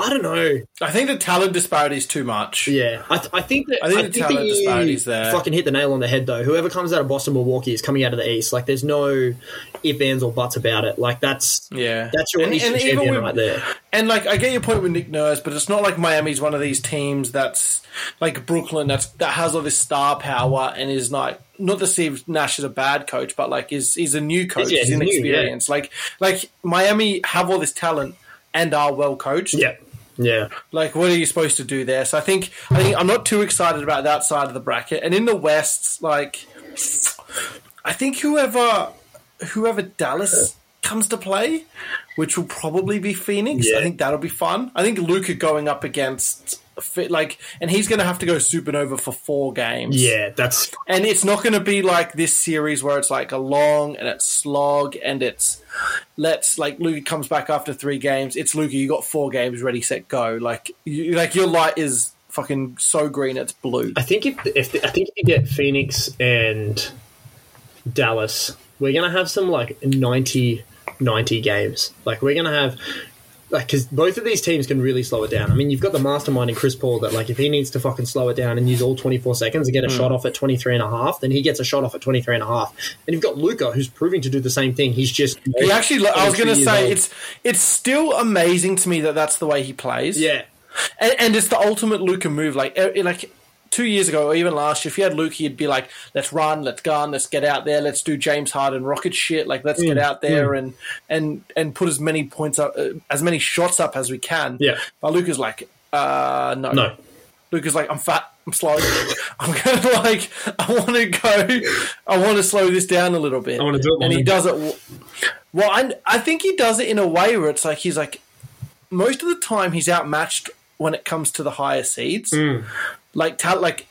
I don't know. I think the talent disparity is too much. Yeah, I, th- I think that I think the that talent disparity is there. Fucking hit the nail on the head though. Whoever comes out of Boston, Milwaukee is coming out of the East. Like, there's no if, ands, or buts about it. Like, that's Yeah. that's your And- Eastern and champion with- right there. And like, I get your point with Nick Nurse, but it's not like Miami's one of these teams that's like Brooklyn that's that has all this star power and is like not that Steve Nash is a bad coach, but like is is a new coach, Yeah, he's he's new, inexperienced. Like like Miami have all this talent and are well coached. Yeah, yeah. Like, what are you supposed to do there? So I think I think I'm not too excited about that side of the bracket. And in the West, like, I think whoever whoever Dallas comes to play, which will probably be Phoenix. Yeah. I think that'll be fun. I think Luka going up against fit like, and he's going to have to go supernova for four games. Yeah, that's And it's not going to be like this series where it's like a long and it's slog and it's let's like Luka comes back after three games. It's Luka. You got four games ready, set, go. Like you, like your light is fucking so green it's blue. I think if if I think if you get Phoenix and Dallas, we're gonna have some like 90, 90 games. Like we're gonna have. Like, because both of these teams can really slow it down. I mean, you've got the mastermind in Chris Paul that, like, if he needs to fucking slow it down and use all 24 seconds and get a hmm. shot off at 23 and a half, then he gets a shot off at 23 and a half. And you've got Luka, who's proving to do the same thing. He's just. He actually, I was going to say, old. it's it's still amazing to me that that's the way he plays. Yeah. and, and it's the ultimate Luka move. Like like two years ago or even last year, if you had Luke, he'd be like, "Let's run, let's gun, let's get out there, let's do James Harden rocket shit. Like let's Mm, get out there and and and put as many points up, uh, as many shots up as we can." Yeah. but Luke is like, uh, no, No. Luke is like, I'm fat, I'm slow. I'm gonna like, I want to go, I want to slow this down a little bit. I wanna do it and he does it. Well, I, I think he does it in a way where it's like he's like, most of the time he's outmatched when it comes to the higher seeds. Like, ta- like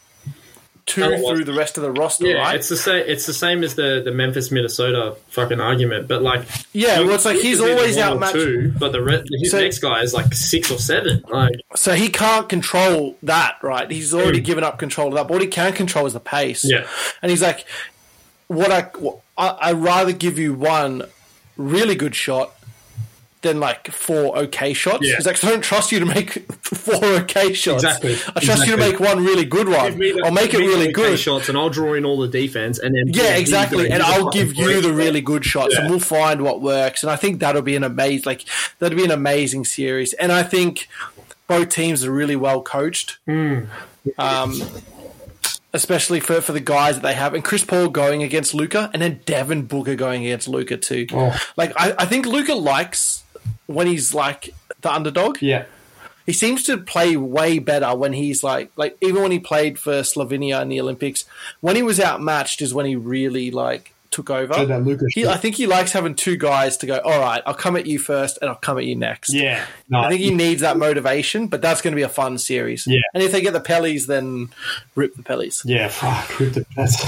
two through the rest of the roster, Yeah, right? it's the same. It's the same as the the Memphis Minnesota fucking argument. But like, Yeah, well, it's like he's always outmatched. two, but the re- his So- next guy is like six or seven. Like, So he can't control that, right? He's already mm. given up control of that. But what he can control is the pace. Yeah. And he's like, what I, what, I I'd rather give you one really good shot than like four okay shots. Yeah. Like, I don't trust you to make four okay shots. Exactly. I trust you to make one really good one. give I'll make it give me the really okay good. shots, and I'll draw in all the defense, and then Yeah, exactly. And I'll give you the really good shots, and we'll find what works. And I think that'll be an amazing, like that'll be an amazing series. And I think both teams are really well coached, Hmm. um, especially for for the guys that they have. And Chris Paul going against Luka, and then Devin Booker going against Luka too. Oh. Like I, I think Luka likes when he's like the underdog. Yeah, He seems to play way better when he's like like even when he played for Slovenia in the Olympics, when he was outmatched is when he really like took over. So that Luka he. I think he likes having two guys to go. All right, I'll come at you first, and I'll come at you next. yeah. No, I think he needs that motivation, but that's going to be a fun series. Yeah. and if they get the Pellies, then rip the Pellies. yeah. Fuck. With the that's,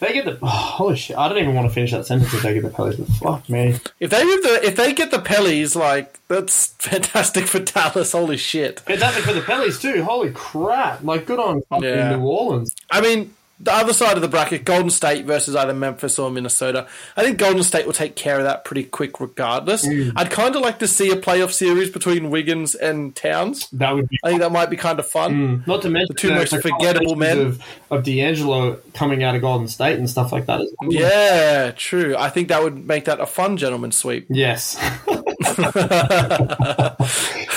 they get the oh, holy shit. I don't even want to finish that sentence if they get the Pelicans. But fuck me. If they rip the, if they get the Pellies, like that's fantastic for Dallas. Holy shit! Fantastic for the Pellies too. Holy crap! Like good on fucking Yeah. New Orleans. I mean, the other side of the bracket, Golden State versus either Memphis or Minnesota. I think Golden State will take care of that pretty quick, regardless. Mm. I'd kind of like to see a playoff series between Wiggins and Towns. That would be I think that might be kind of fun. Not to mention The two most forgettable men. of, of D'Angelo coming out of Golden State and stuff like that well. Yeah, true. I think that would make that a fun gentleman sweep. Yes.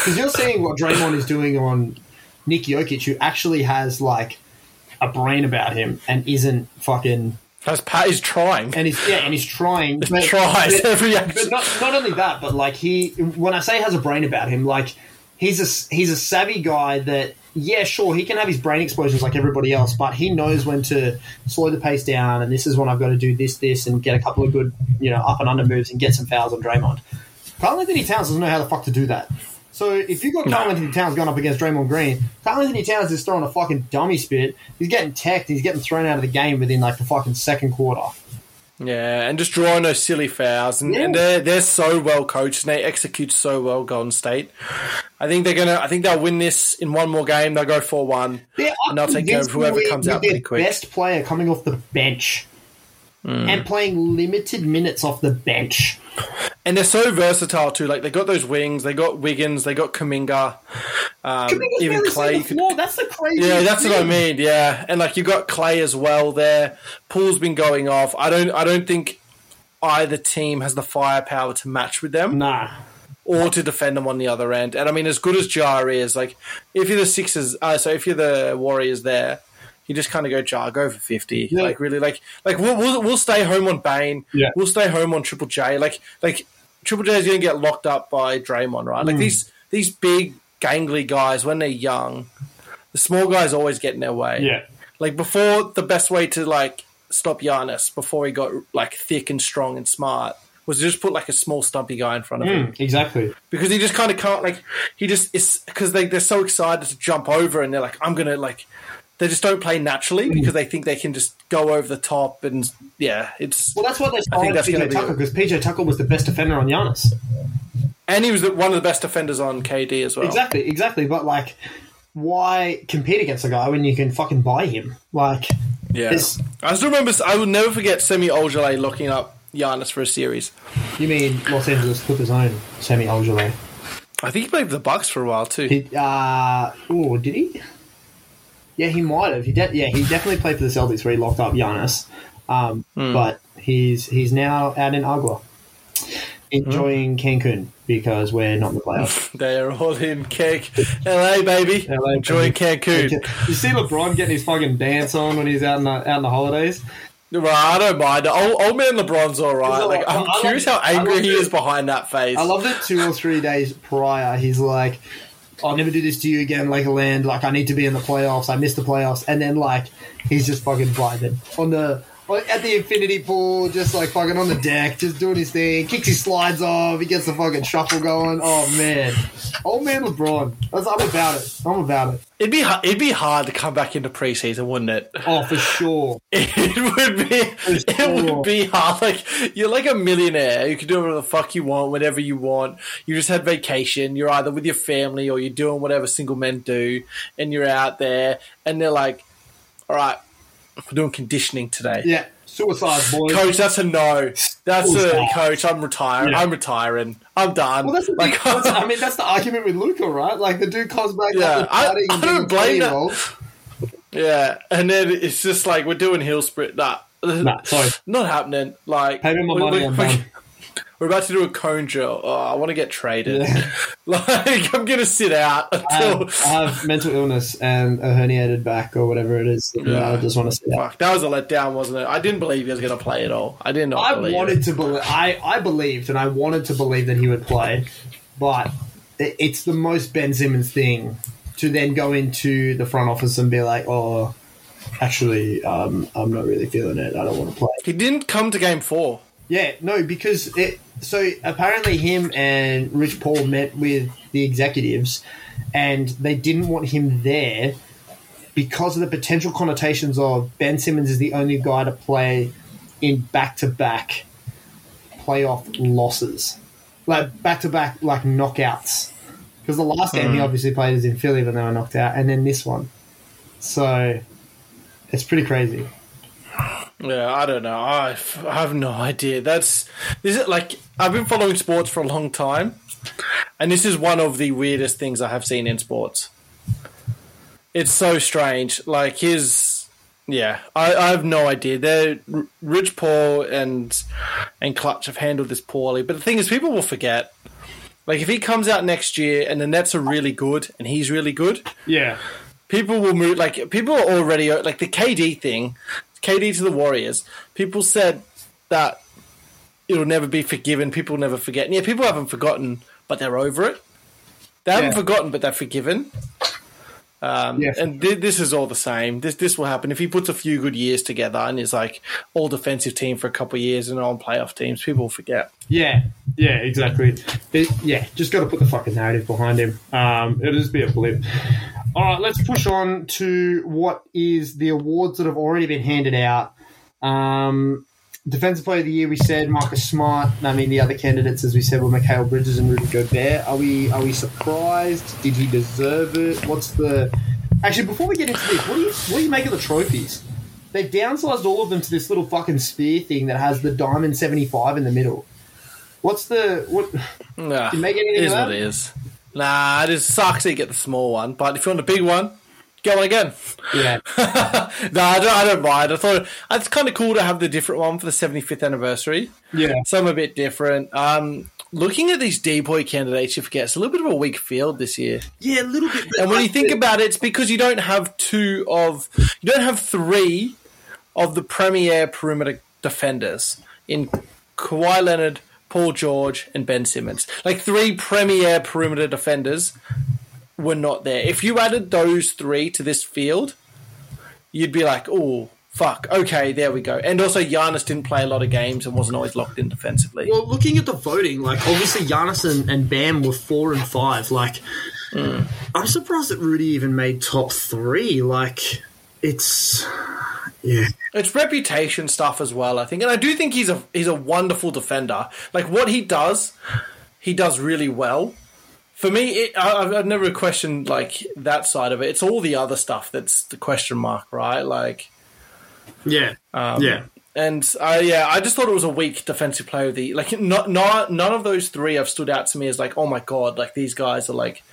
Because you're seeing what Draymond is doing on Nick Jokic, who actually has like a brain about him and isn't fucking That's Pat is trying. and he's yeah and he's trying but- tries but- every But not, not only that, but like he when I say has a brain about him, like he's a he's a savvy guy that yeah, sure, he can have his brain explosions like everybody else, but he knows when to slow the pace down and this is when I've got to do this, this, and get a couple of good, you know, up and under moves and get some fouls on Draymond. Karl-Anthony Towns doesn't know how the fuck to do that. So if you've got Karl-Anthony Towns going up against Draymond Green, Karl-Anthony Towns is throwing a fucking dummy spit. He's getting teched. He's getting thrown out of the game within like the fucking second quarter. Yeah, and just drawing those silly fouls, and, and they're they're so well coached, and they execute so well. Golden State, I think they're gonna. I think they'll win this in one more game. They'll go four one, and they'll take care of whoever comes out pretty quick. Best player coming off the bench and playing limited minutes off the bench. And they're so versatile too. Like they got those wings, they got Wiggins, they got Kuminga, um, even Clay. the. That's the crazy. Yeah, that's what I mean. Yeah, and like you got Clay as well there. Paul's been going off. I don't. I don't think either team has the firepower to match with them Nah. or to defend them on the other end. And I mean, as good as Ja is, like if you're the Sixers, uh, so if you're the Warriors, there. You just kind of go Ja, go for fifty. Yeah. Like really, like like we'll, we'll we'll stay home on Bane. Yeah. We'll stay home on Triple J. Like like Triple J is going to get locked up by Draymond, right? Mm. Like these these big gangly guys when they're young, the small guys always get in their way. Yeah. Like before, the best way to like stop Giannis before he got like thick and strong and smart was to just put like a small stumpy guy in front of him Mm, exactly. because he just kind of can't like he just is because they they're so excited to jump over and they're like I'm gonna like they just don't play naturally Mm. because they think they can just go over the top and yeah it's Well, that's why they I think that's PJ Tucker because PJ Tucker was the best defender on Giannis. and he was the, one of the best defenders on KD as well. Exactly, exactly. But like, why compete against a guy when you can fucking buy him? Like, Yeah, It's- I still remember. I will never forget Semi Ojeleye locking up Giannis for a series. you mean Los Angeles Clippers own Sammy Ojeleye? I think he played for the Bucks for a while too. He, uh, oh, did he? Yeah, he might have. He de- yeah, he definitely played for the Celtics where he locked up Giannis. Um, Hmm. But he's he's now out in Agua, enjoying Cancun because we're not in the playoffs. They're all in cake. LA baby, LA, enjoying baby. Cancun. You see LeBron getting his fucking dance on when he's out in the, out in the holidays. Right, I don't mind. Old, old man LeBron's all right. Like. I I'm love curious how angry he is behind that face. I loved it two or three days prior. He's like, I'll never do this to you again, Lakerland. Like, I need to be in the playoffs. I missed the playoffs. And then, like, he's just fucking vibing on the. At the infinity pool, just like fucking on the deck, just doing his thing. Kicks his slides off. He gets the fucking shuffle going. Oh man, old man LeBron. That's, I'm about it. I'm about it. It'd be it'd be hard to come back into preseason, wouldn't it? Oh, for sure. It would be it would be hard. Like you're like a millionaire. You can do whatever the fuck you want, whenever you want. You just had vacation. You're either with your family or you're doing whatever single men do, and you're out there, and they're like, "All right, we're doing conditioning today." Yeah, suicide boy. Coach, that's a no. That's a coach. I'm retiring. Yeah. I'm retiring. I'm done. Well, that's the like, That's- I mean, that's the argument with Luka, right? Like the dude comes back. Yeah, I- I and don't blame that. Yeah, and then it's just like we're doing heel sprint. Nah, Nah, sorry. not happening. Like Pay me my money, we- we-. We're about to do a cone drill. Oh, I want to get traded. Yeah. Like I'm gonna sit out I until. have, I have mental illness and a herniated back or whatever it is. Yeah. I just want to sit out. That was a letdown, wasn't it? I didn't believe he was gonna play at all. I did not I wanted it. to believe. I, I believed and I wanted to believe that he would play, but it, it's the most Ben Simmons thing to then go into the front office and be like, "Oh, actually, um, I'm not really feeling it. I don't want to play." He didn't come to game four. Yeah, no, because it. So apparently, him and Rich Paul met with the executives, and they didn't want him there because of the potential connotations of Ben Simmons is the only guy to play in back-to-back playoff losses, like back-to-back like knockouts. Because the last game he hmm. obviously played is in Philly when they were knocked out, and then this one. So it's pretty crazy. Yeah, I don't know. I, f- I have no idea. That's this is like I've been following sports for a long time, and this is one of the weirdest things I have seen in sports. It's so strange. Like his, yeah, I, I have no idea. They're Rich Paul and and Clutch have handled this poorly. But the thing is, people will forget. Like if he comes out next year and the Nets are really good and he's really good, Yeah. people will move like people are already like the KD thing, KD to the Warriors. People said that it'll never be forgiven. People never forget. And yeah, people haven't forgotten, but they're over it. They haven't Yeah. forgotten, but they're forgiven. Um, Yeah. And th- this is all the same. This this will happen if he puts a few good years together and is like all defensive team for a couple of years and on playoff teams. People will forget. Yeah, yeah, exactly. It- yeah, just got to put the fucking narrative behind him. Um, it'll just be a blip. All right, let's push on to what is the awards that have already been handed out. Um, Defensive Player of the Year, we said Marcus Smart. I mean, the other candidates, as we said, were Mikal Bridges and Rudy Gobert. Are we are we surprised? Did he deserve it? What's the actually? Before we get into this, what do you what do you make of the trophies? They've downsized all of them to this little fucking spear thing that has the diamond seventy five in the middle. What's the what? Nah, You make anything it is of what it is. Nah, it is sucks that you get the small one, but if you want a big one, go on again. Yeah, no, I don't, I don't mind. I thought it's kind of cool to have the different one for the 75th anniversary. yeah, Some a bit different. Um, looking at these D-boy candidates, you forget it's a little bit of a weak field this year. yeah. A little bit. And when you think about it, it's because you don't have two of, you don't have three of the premier perimeter defenders in Kawhi Leonard, Paul George, and Ben Simmons. Like three premier perimeter defenders were not there. If you added those three to this field, you'd be like, oh, fuck, okay, there we go. And also, Giannis didn't play a lot of games and wasn't always locked in defensively. Well, looking at the voting, like obviously Giannis and, and Bam were four and five. Like, hmm. I'm surprised that Rudy even made top three. Like, it's yeah, It's reputation stuff as well, I think, and I do think he's a he's a wonderful defender. Like what he does, he does really well. For me, it, I, I've- I've never questioned like that side of it. It's all the other stuff that's the question mark, right? Like, yeah, um, yeah. and I yeah, I just thought it was a weak defensive player of the like. Not, not none of those three have stood out to me as like, oh my god, like these guys are like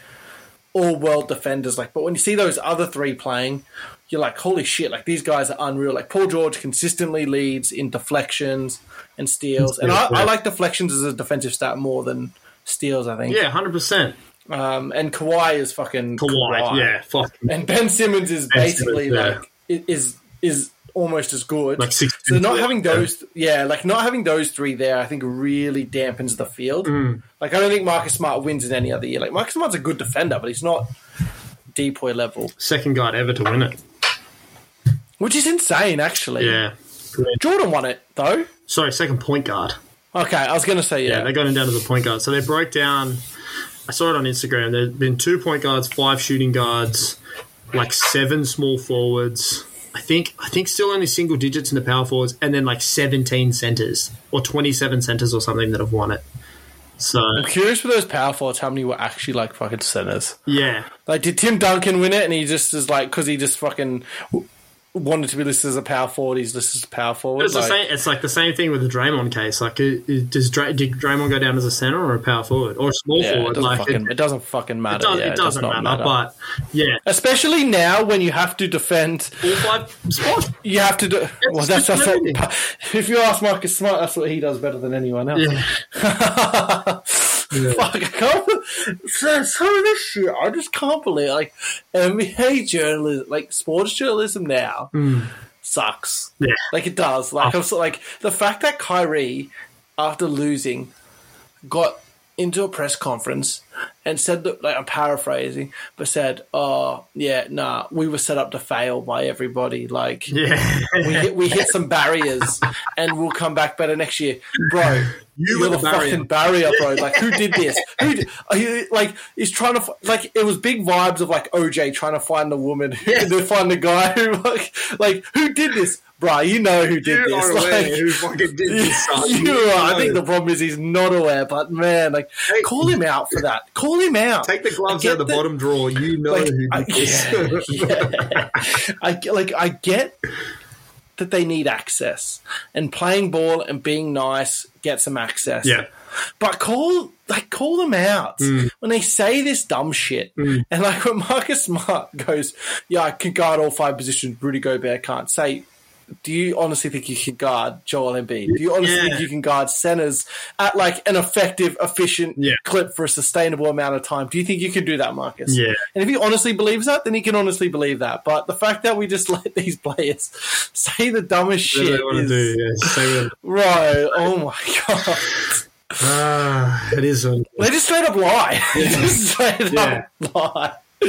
all world defenders. Like, but when you see those other three playing, you're like, holy shit! Like these guys are unreal. Like Paul George consistently leads in deflections and steals, and I, I like deflections as a defensive stat more than steals. I think. Yeah, hundred percent. Um, and Kawhi is fucking Kawhi, yeah, fuck. and Ben Simmons is Ben basically Simmons, yeah. like is is almost as good. Like six- so not having those, yeah, like not having those three there, I think really dampens the field. Mm. Like I don't think Marcus Smart wins in any other year. Like Marcus Smart's a good defender, but he's not DPOY level, Second guard ever to win it. which is insane actually. Yeah. Jordan won it though. Sorry, second point guard. Okay, I was gonna say Yeah, yeah. they got him down to the point guard. So they broke down. I saw it on Instagram. There've been two point guards, five shooting guards, like seven small forwards. I think I think still only single digits in the power forwards, and then like seventeen centers or twenty seven centers or something that have won it. So I'm curious for those power forwards, how many were actually like fucking centers? yeah, Like, did Tim Duncan win it? And he just is like, because he just fucking wanted to be listed as a power forward, he's listed as a power forward. it's the Like- same. It's like the same thing with the Draymond case. Like, does Dra- did Draymond go down as a center or a power forward or a small Yeah, forward? doesn't, Like, fucking, it, it doesn't fucking matter. it, does, yeah, it doesn't does matter, not But yeah, especially now when you have to defend, all five spots. you have to do. Well, that's, that's what. If you ask Marcus Smart, that's what he does better than anyone else. Fuck, I can't. So, some of this shit, I just can't believe. Like NBA journalism, like sports journalism now, hmm. sucks. Yeah. Like it does. Like oh. I'm so, like the fact that Kyrie, after losing, got into a press conference and said that like I'm paraphrasing, but said, "Oh yeah, nah, we were set up to fail by everybody. Like Yeah, we hit, we hit some barriers, and we'll come back better next year, bro." You were the the barrier. fucking barrier, bro. Like, who did this? Who did, are you, like he's trying to like it was big vibes of like OJ trying to find the woman who to find the guy who like like who did this, bro? You know who did you this? Like, who fucking did this. son. you are. I think the problem is he's not aware, but man, like, Hey, call him out for that. Call him out. Take the gloves out of the get bottom drawer. You know Like, who I, did this. yeah, yeah. I get- like. I get that they need access, and playing ball and being nice get some access. Yeah. But call like call them out hmm. when they say this dumb shit. Hmm. And like when Marcus Smart goes, Yeah, I can guard all five positions, Rudy Gobert can't say do you honestly think you can guard Joel Embiid? Do you honestly Yeah. think you can guard centers at like an effective, efficient Yeah. clip for a sustainable amount of time? Do you think you can do that, Marcus? Yeah. And if he honestly believes that, then he can honestly believe that. But the fact that we just let these players say the dumbest What shit they want to is do? Yeah. Oh my god. Ah, it is. um, They just straight up lie. They just straight up lie. But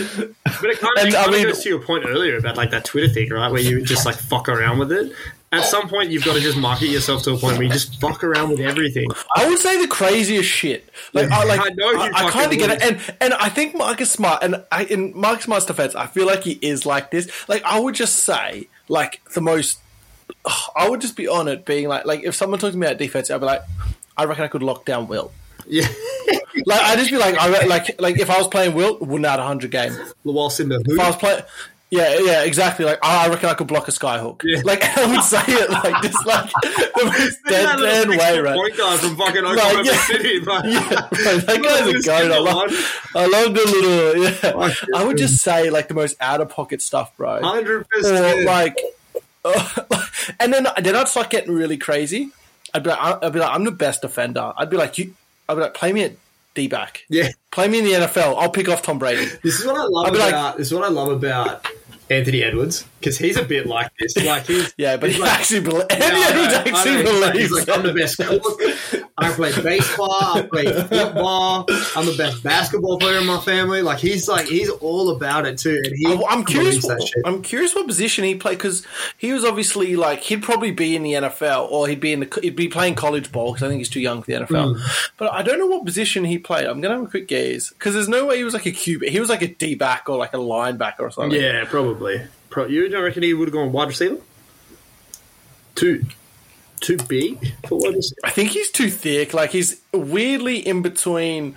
it kind of, And, it I kind of mean- goes to your point earlier about like that Twitter thing, right? Where you just like fuck around with it. At some point, you've got to just market yourself to a point where you just fuck around with everything. I would say the craziest shit. Like, I, like, I know you I, I kind of get it, and and I think Marcus Smart, and I, in Marcus Smart's defense, I feel like he is like this. Like, I would just say, like, the most. I would just be on it, being like, like if someone talked to me about defense, I'd be like, I reckon I could lock down Will. Yeah, Like, I'd just be like, I re- like, like if I was playing Wilt, wouldn't out a hundred game. whilst in the If I was playing. Yeah, yeah, exactly. Like, I reckon I could block a skyhook. Yeah. Like, I would say it like just like the most dead, dead way, right? Point guard from fucking Oklahoma yeah. City, but Yeah, bro, that guy's a goat. I love. I love the little. Yeah, I would just say like the most out of pocket stuff, bro. hundred percent. like, and then then I'd start getting really crazy. I'd be like, I'd be like, I'm the best defender. I'd be like, you. I'd be like, play me at D back. Yeah, Play me in the NFL. I'll pick off Tom Brady. this is what I love be like- about. this is what I love about Anthony Edwards because he's a bit like this. Like he's Yeah, but he's he like, actually believes. Yeah, Andy I Edwards know, actually I know. He's like- believes. Like, I'm the best cook. I play baseball. I play football. I'm the best basketball player in my family. Like he's like he's all about it too. And he, I'm- curious. What, shit. I'm curious what position he played because he was obviously like he'd probably be in the NFL or he'd be in the he'd be playing college ball because I think he's too young for the NFL. Hmm. But I don't know what position he played. I'm gonna have a quick gaze because there's no way he was like a QB. He was like a D back or like a linebacker or something. Yeah, probably. Pro- you don't reckon he would have gone wide receiver? Too, too big for wide receiver. I think he's too thick. Like he's weirdly in between,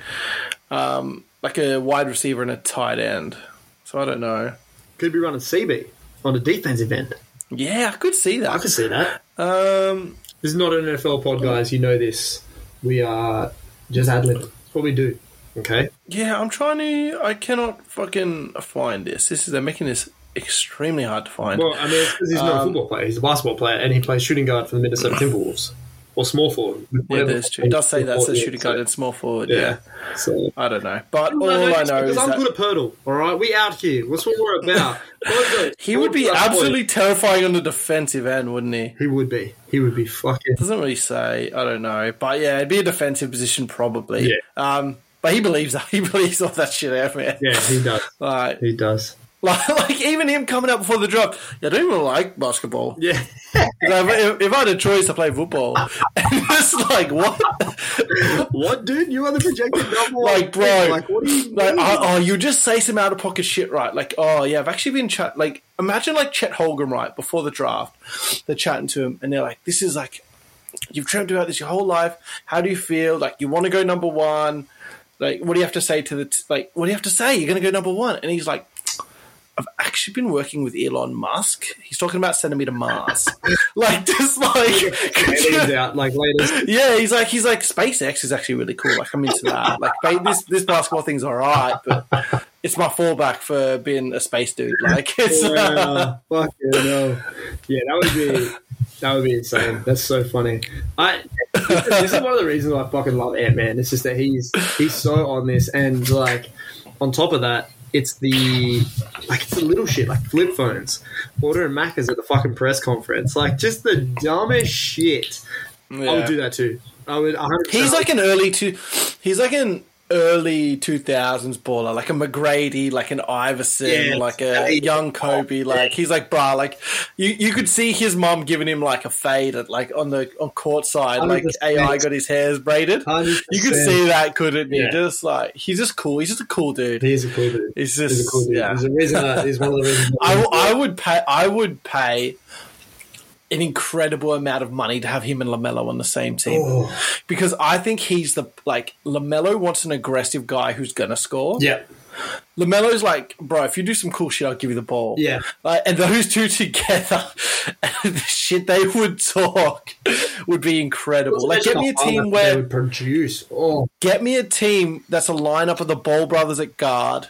um, like a wide receiver and a tight end. So I don't know. Could be running CB on a defensive end. Yeah, I could see that. I could see that. Um, This is not an NFL pod, guys. You know this. We are just ad lib. What we do. Okay. Yeah, I'm trying to. I cannot fucking find this. This is they're making this extremely hard to find. Well, I mean, it's 'cause he's not a Um, football player. He's a basketball player, and he plays shooting guard for the Minnesota Timberwolves or small forward. yeah, whatever that's true. It does say that's a shooting so- guard and small forward. Yeah. Yeah. So. I don't know, but all No, no, I know because is I'm that good at Purtle. All right, we out here. What's what we're about? he would be absolutely terrifying on the defensive end, wouldn't he? He would be. He would be fucking. Doesn't really say. I don't know, but yeah, it'd be a defensive position probably. Yeah. Um, but he believes that. He believes all that shit out, man. Yeah, he does. Like, He does. like, like even him coming out before the draft, Yeah, I don't even like basketball. Yeah. If, if I had a choice to play football, and it's like what? what, dude? You are the projected number one. Like, bro. Like, what do you Like, oh, oh, you just say some out of pocket shit, right? Like, oh yeah, I've actually been chat. Like, imagine like Chet Holmgren, right before the draft, they're chatting to him, and they're like, "This is like, you've dreamt about this your whole life. How do you feel? Like, you want to go number one? Like, what do you have to say to the t- like? What do you have to say? You're going to go number one?" And he's like. I've actually been working with Elon Musk. He's talking about sending me to Mars. like, just like, you- out like later. yeah, he's like he's like SpaceX is actually really cool. Like I'm into that. Like this this basketball thing's alright, but it's my fallback for being a space dude. Like it's Wow. Fucking hell. Yeah, that would be that would be insane. That's so funny. I this is one of the reasons I fucking love Ant Man. It's just that he's he's so on this, and like on top of that, it's the like it's the little shit like flip phones, ordering Macca's at the fucking press conference, like just the dumbest shit. I would do that too. I would. 100%. he's like an early two. He's like an early two thousands baller, like a McGrady, like an Iverson, Yeah. like a young Kobe. Like he's like brah. Like you, you could see his mom giving him like a fade at like on the on court side. Like 100%. AI got his hairs braided. 100%. You could see that, couldn't you? Yeah. Just like he's just cool. He's just a cool dude. He's a cool dude. He's He's just a cool dude. yeah. He's a reason. Uh, he's one of the reasons. I, I would pay. I would pay an incredible amount of money to have him and LaMelo on the same team Oh. because I think he's the like LaMelo wants an aggressive guy who's gonna score. Yeah. LaMelo's like, bro, if you do some cool shit, I'll give you the ball. Yeah. like, and those two together, the shit they would talk would be incredible. Like, get me a team where they would produce. Oh, get me a team that's a lineup of the Ball brothers at guard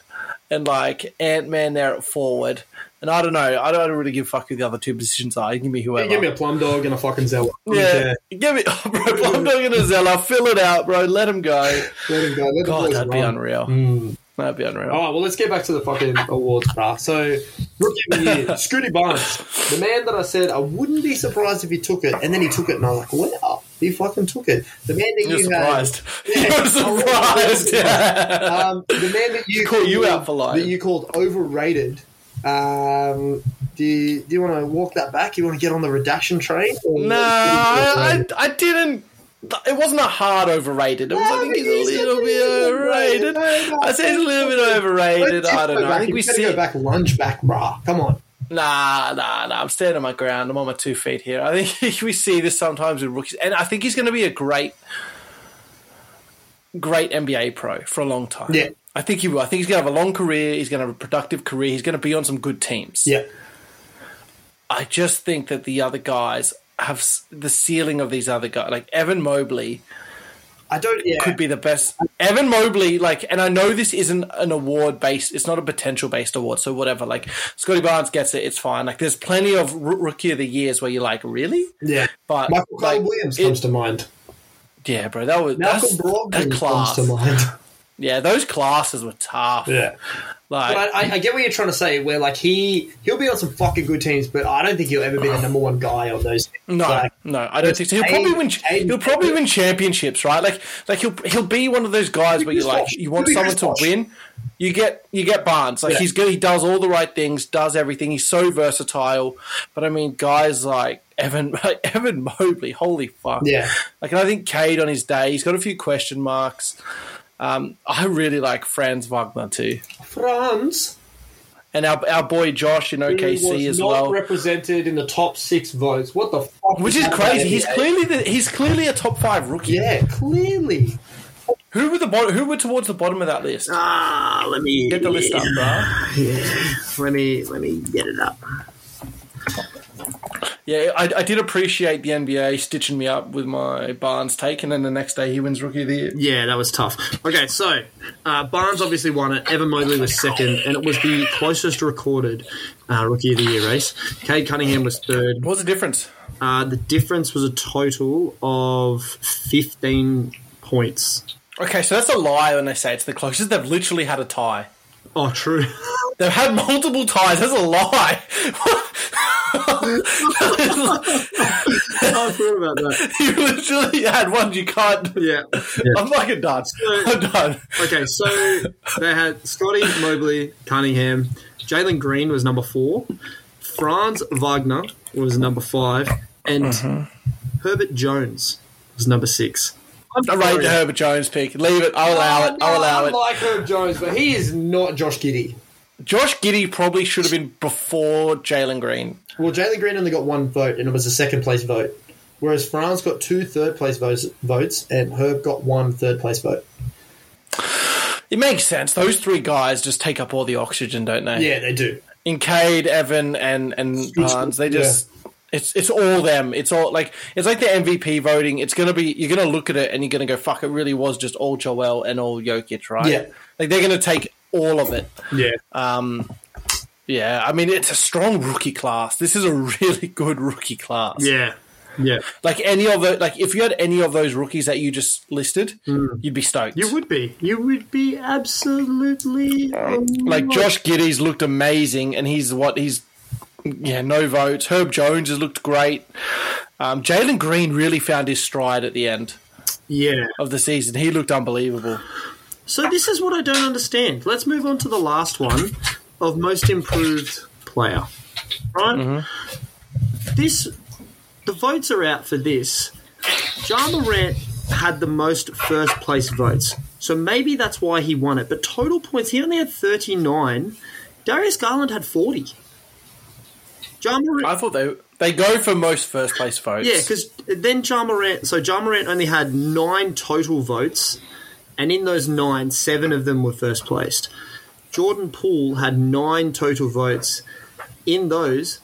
and like Ant Man there at forward. And I don't know. I don't really give a fuck who the other two positions are. You give me whoever. give me a plum dog and a fucking Zella. yeah, give me, oh, bro. I'm not gonna Zella. Fill it out, bro. Let him go. Let him go. Let God, boys that'd be unreal. That'd be unreal. All right, well, let's get back to the fucking awards, bruh. So, rookie of the year, Scottie Barnes, the man that I said I wouldn't be surprised if he took it, and then he took it, and I was like, wow, he fucking took it. The man that You're you had, surprised. You're surprised. Yeah. um, the man that you Caught you out for lying. that you called overrated. Um, do you, do you want to walk that back? You want to get on the redaction train? No, I, I, I didn't. It wasn't a hard overrated. It was, I think he's a little bit overrated. I say he's a little bit overrated. I don't know. I think we see. go back lunge back, brah. Come on. Nah, nah, nah. I'm standing on my ground. I'm on my two feet here. I think we see this sometimes with rookies, and I think he's going to be a great, great NBA pro for a long time. Yeah. I think he will. I think he's going to have a long career. He's going to have a productive career. He's going to be on some good teams. Yeah. I just think that the other guys have the ceiling of these other guys. Like Evan Mobley I don't. Yeah. could be the best. Evan Mobley, like, and I know this isn't an award based. It's not a potential based award. So whatever. Like Scottie Barnes gets it. It's fine. Like there's plenty of r- rookie of the years where you're like, really? Yeah. But Michael like, Williams it- comes to mind. Yeah, bro. That was Malcolm Brogdon that comes to mind. Yeah, those classes were tough. Yeah. Like But I, I get what you're trying to say. Where like he he'll be on some fucking good teams, but I don't think he'll ever be the number one guy on those. Teams. No, Like, no, I don't think so. He'll probably win. He'll probably win championships, right? Like, like he'll he'll be one of those guys where you're like, you want someone to win, you get you get Barnes. Like Yeah. he's good. He does all the right things, does everything. He's so versatile. But I mean, guys like Evan like Evan Mobley, holy fuck. Yeah. Like, and I think Cade on his day, he's got a few question marks. Um, I really like Franz Wagner too, Franz and our our boy Josh in OKC as not well. represented in the top six votes. What the fuck? which is crazy. He's clearly the, he's clearly a top five rookie. yeah, clearly. Who were the bottom, Who were towards the bottom of that list? Ah, let me Get the list up, bro. Let me let me get it up. Yeah, I, I did appreciate the NBA stitching me up with my Barnes take, and then the next day he wins Rookie of the Year. Yeah, that was tough. Okay, so uh, Barnes obviously won it. Evan Mobley was second, and it was the closest recorded uh, Rookie of the Year race. Cade Cunningham was third. What was the difference? Uh, the difference was a total of 15 points. Okay, so that's a lie when they say it's the closest. They've literally had a tie. Oh, true. They've had multiple ties. That's a lie. I thought about that. you literally had one. You can't. Yeah. I'm fucking done. I'm done. Okay, so they had Scotty, Mobley, Cunningham. Jalen Green was number four. Franz Wagner was number five. And Mm-hmm. Herbert Jones was number six. I rate the Herbert Jones pick. Leave it. I'll allow it. I'll allow it. I it. like Herb Jones, but he is not Josh Giddey. Josh Giddey probably should have been before Jalen Green. Well, Jalen Green only got one vote, and it was a second place vote. Whereas Franz got two third place votes, votes and Herb got one third place vote. It makes sense. Those three guys just take up all the oxygen, don't they? Yeah, they do. in Cade, Evan, and and Barnes, they just it's it's all them. It's all like it's like the MVP voting. It's gonna be you're gonna look at it and you're gonna go, fuck, it really was just all Joel and all Jokic, right? Yeah. Like they're gonna take all of it. Yeah. Um yeah, I mean it's a strong rookie class. This is a really good rookie class. yeah. Yeah. Like any of the like if you had any of those rookies that you just listed, you'd be stoked. You would be. You would be absolutely. like Josh Giddey's looked amazing, and he's what he's yeah no votes. Herb Jones has looked great. Um, Jalen Green really found his stride at the end Yeah. of the season. He looked unbelievable. So this is what I don't understand. Let's move on to the last one of most improved player. Right? This the votes are out for this. Ja Morant had the most first place votes. So maybe that's why he won it. But total points, he only had 39. Darius Garland had 40. Ja Morant, I thought they they go for most first place votes. yeah, because then Ja Morant. So Ja Morant only had nine total votes, and in those nine, seven of them were first placed. Jordan Poole had nine total votes. In those,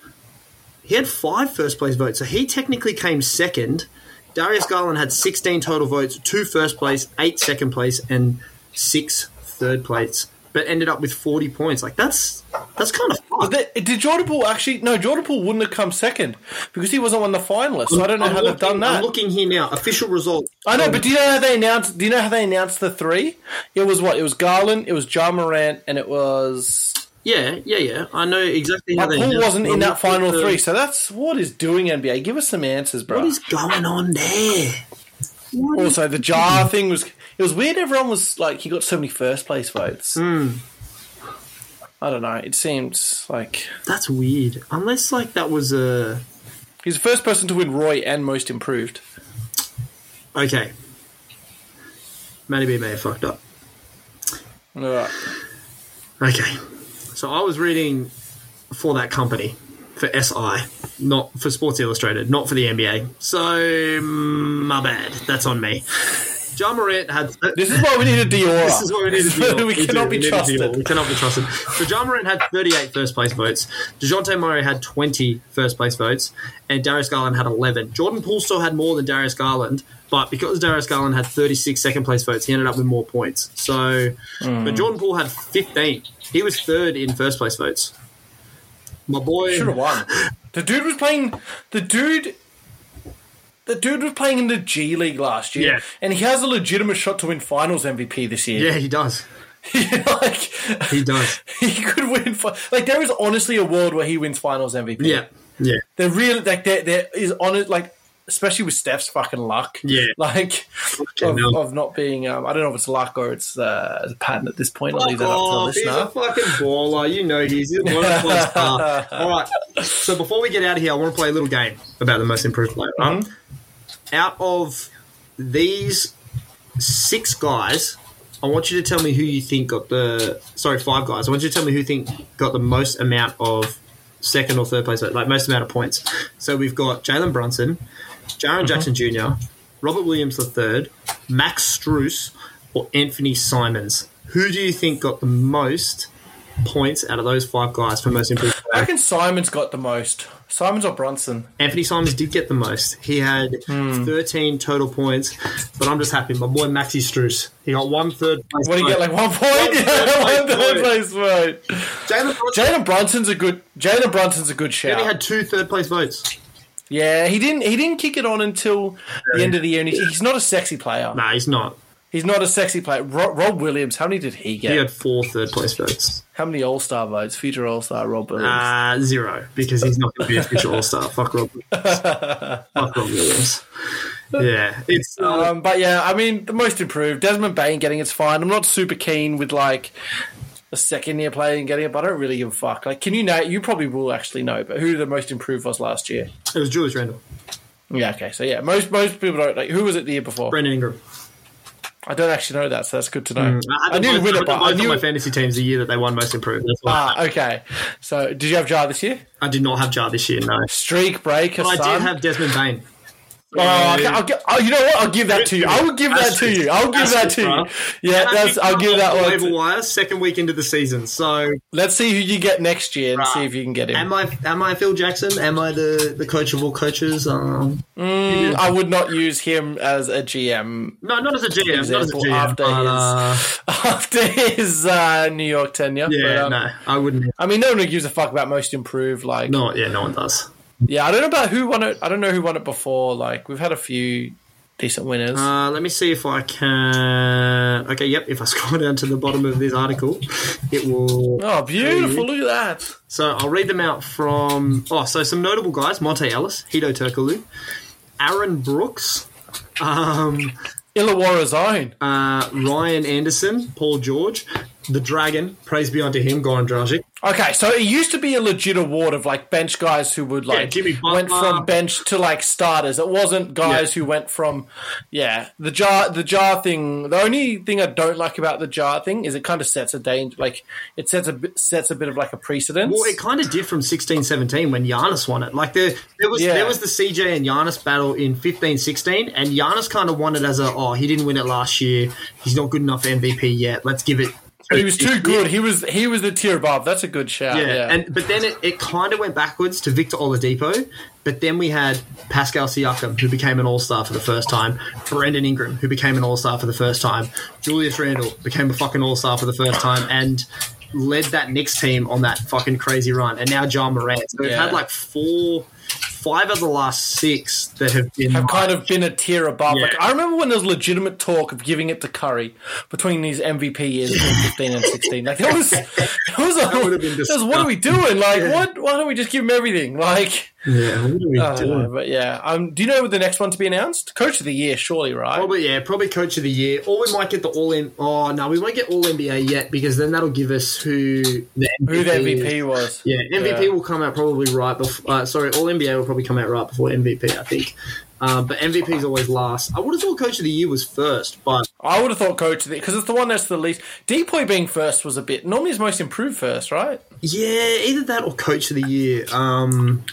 he had five first place votes, so he technically came second. Darius Garland had 16 total votes, two first place, eight second place, and six third place, but ended up with 40 points. Like that's that's kind of fucked. they- did Jordan Poole actually? No, Jordan Poole wouldn't have come second because he wasn't one of the finalists. So I don't know I'm how they've done that. I'm looking here now. Official results. I know, but do you know how they announced? Do you know how they announced the three? It was what? It was Garland, it was Ja Morant, and it was Yeah, yeah, yeah. I know exactly how But they Poole wasn't in that final the- three, so that's what is doing NBA. Give us some answers, bro. What is going on there? also, the Ja thing was it was weird. Everyone was like, he got so many first place votes. Hmm. I don't know. It seems like That's weird. Unless like that was a he's the first person to win Roy and most improved. okay. Matty B may have fucked up. Alright. Okay. So I was reading for that company for SI, not for Sports Illustrated, not for the NBA. So mm, my bad. That's on me. Ja Morant had. This is why we need a Diora. This is what we need to do. we do. cannot be need a deal. trusted. We cannot be trusted. So Ja Morant had 38 first place votes. Dejounte Murray had 20 first place votes. And Darius Garland had 11. Jordan Poole still had more than Darius Garland. But because Darius Garland had 36 second place votes, he ended up with more points. So, Hmm. but Jordan Poole had 15. He was third in first place votes. My boy. Should have won. The dude was playing. The dude. The dude was playing in the G League last year, Yeah. and he has a legitimate shot to win Finals MVP this year. Yeah, he does. like He does. he could win. Like there is honestly a world where he wins Finals MVP. Yeah. Yeah. They're really like there. There is honest like especially with Steph's fucking luck. Yeah. like of, of not being. Um, I don't know if it's luck or it's uh, a pattern at this point. I'll leave that up to the off. He's a listener. fucking baller. You know he's of the. All right. So before we get out of here, I want to play a little game about the most improved player. right? Out of these six guys, I want you to tell me who you think got the. Sorry, five guys. I want you to tell me who you think got the most amount of second or third place, like most amount of points. So we've got Jalen Brunson, Jaren Jackson Jr., Robert Williams III, Max Strus, or Anthony Simons. Who do you think got the most points out of those five guys for most improved I player? reckon Simons got the most. Simons or Brunson? Anthony Simons did get the most. He had Hmm. 13 total points, but I'm just happy. My boy Maxi Strus, he got one third place. What do you get? Like one point? Yeah, one third place vote. Jalen Brunson Brunson's a good. Jalen Brunson's a good only shout. had two third place votes. Yeah, he didn't. He didn't kick it on until the end of the year. And he's, he's not a sexy player. Nah, he's not. He's not a sexy player. Rob, Rob Williams. How many did he get? He had four third place votes. How many All Star votes? Future All Star Rob Williams. Uh, zero, because he's not going to be a future All Star. Fuck Rob Williams. Fuck Rob Williams. Yeah, it's. Uh, Um, but yeah, I mean, the most improved. Desmond Bane getting it's fine. I'm not super keen with like a second year player and getting it, but I don't really give a fuck. Like, can you know? You probably will actually know, but who the most improved was last year? it was Julius Randle. Yeah, okay, so yeah, most most people don't like. Who was it the year before? Brandon Ingram. I don't actually know that, so that's good to know. I, I knew both, win I but I knew. my fantasy teams the year that they won most improved. That's Ah, okay. So, did you have Ja this year? I did not have Ja this year. No, Streak breaker, but I did have Desmond Bane. Oh, I'll oh, you know what? I'll give that to you. I will give that to you. I'll give that to you. Yeah, that's. I'll give that one. Waiver wire second week into the season. So Let's see who you get next year and Right. see if you can get him. am I? Am I Phil Jackson? Am I the the coach of all coaches? Um, I would not use him as a GM no, not as a GM. Not as a GM. after but, his- uh, after his uh, New York tenure. yeah, But, um, no, I wouldn't. I mean, no one gives a fuck about most improved. Like, No, yeah, no one does. Yeah, I don't know about who won it. I don't know who won it before. Like, we've had a few decent winners. Uh, let me see if I can. Okay, yep. If I scroll down to the bottom of this article, it will. oh, beautiful! Look at that. So I'll read them out from. Oh, so some notable guys: Monta Ellis, Hedo Turkoglu, Aaron Brooks, um, Illawarra's own. uh, Ryan Anderson, Paul George, the Dragon. Praise be unto him, Goran Dragic. Okay, so it used to be a legit award of like bench guys who would like Jimmy went from bench to like starters. It wasn't guys Yeah. who went from yeah the Ja the Ja thing. The only thing I don't like about the Ja thing is it kind of sets a danger like it sets a bit, sets a bit of like a precedent. Well, it kind of did from 16-17 when Giannis won it. Like there, there was Yeah. there was the CJ and Giannis battle in 15-16, and Giannis kind of won it as a oh he didn't win it last year. He's not good enough MVP yet. Let's give it. He was too good. He was he was the tier above. That's a good shout. Yeah, Yeah, and but then it, it kind of went backwards to Victor Oladipo. But then we had Pascal Siakam, who became an All Star for the first time. Brandon Ingram, who became an All Star for the first time. Julius Randle became a fucking All Star for the first time, and led that Knicks team on that fucking crazy run. And now Ja Morant. So we've Yeah. had like four five of the last six that have been have kind of been a tier above. Yeah. Like I remember when there was legitimate talk of giving it to Curry between these MVP years, between fifteen and sixteen. Like that was, that was, a, would have been that was what are we doing? Like what? Why don't we just give him everything? Like yeah. What are we I don't doing? know, but yeah. Um, do you know the next one to be announced? Coach of the year, surely, right? Probably yeah, probably coach of the year, or we might get the all in. Oh no, we won't get all NBA yet because then that'll give us who the MVP Who the. MVP was? Yeah, MVP Yeah. will come out probably right before. Uh, sorry, All NBA will probably come out right before MVP, I think. Um, but MVP is always last. I would have thought Coach of the Year was first, but I would have thought coach of the because it's the one that's the least. DPOY being first was a bit. Normally, it's most improved first, right? yeah, either that or Coach of the Year. Um,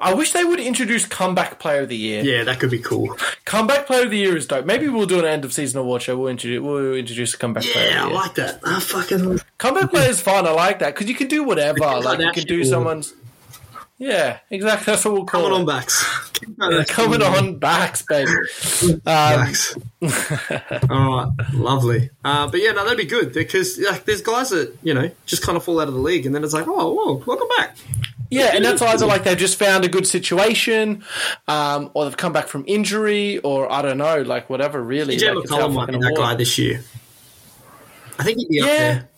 I wish they would introduce comeback player of the year. yeah, that could be cool. Comeback player of the year is dope. Maybe we'll do an end of season award show. We'll introduce we'll introduce a comeback player. Yeah, I like that. I fucking comeback player is fun. I like that because you can do whatever. Like you can do someone's. Yeah, exactly. That's what we'll call coming it. on backs. Yeah, coming on backs, baby. Um, Backs. All right, lovely. Uh, but yeah, no, that'd be good because like, there's guys that you know just kind of fall out of the league, and then it's like, oh, whoa, welcome back. Yeah, and that's either like they've just found a good situation, um, or they've come back from injury, or I don't know, like whatever. Really, like, McCollum might be that guy this year. I think he'd be up Yeah, there.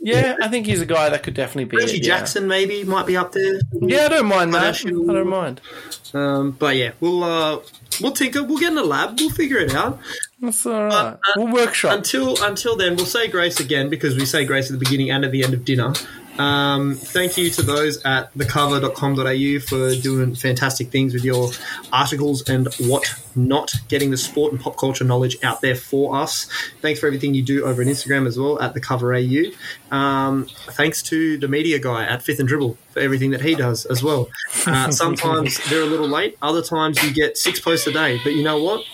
yeah, I think he's a guy that could definitely be. Reggie it, yeah. Jackson maybe might be up there. Yeah, I don't mind that. I don't mind. Um, but yeah, we'll uh, we'll tinker. We'll get in the lab. We'll figure it out. That's all right. Uh, we'll workshop. Until until then, we'll say grace again because we say grace at the beginning and at the end of dinner. Um, thank you to those at thecover.com.au for doing fantastic things with your articles and what not, getting the sport and pop culture knowledge out there for us. Thanks for everything you do over on Instagram as well at the cover Um, thanks to the media guy at Fifth and Dribble for everything that he does as well. Uh, sometimes they're a little late, other times you get six posts a day, but you know what?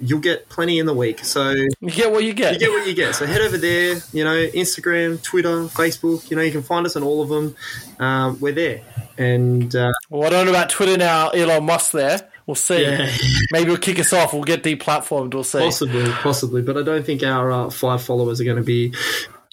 You'll get plenty in the week. So you get what you get. you get what you get. So head over there, you know, Instagram, Twitter, Facebook, you know, you can find us on all of them. Um, we're there. And uh, well, I don't know about Twitter now. Elon Musk there. We'll see. Yeah. Maybe we'll kick us off. We'll get deplatformed. We'll see. possibly, possibly, but I don't think our uh, five followers are going to be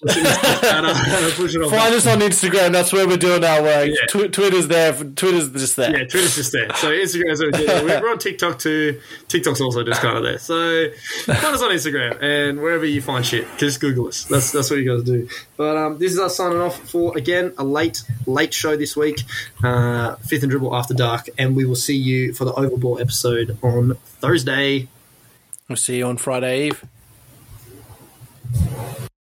and, on Find us on Instagram. That's where we're doing our work. Yeah. Tw- Twitter's there. Twitter's just there. Yeah, Twitter's just there. So Instagram's there. We're on TikTok too. TikTok's also just kind of there. So find us on Instagram and wherever you find shit, just Google us. That's that's what you guys do. But um, this is us signing off for again a late late show this week, uh, fifth and dribble after dark, and we will see you for the overball episode on Thursday. We'll see you on Friday Eve.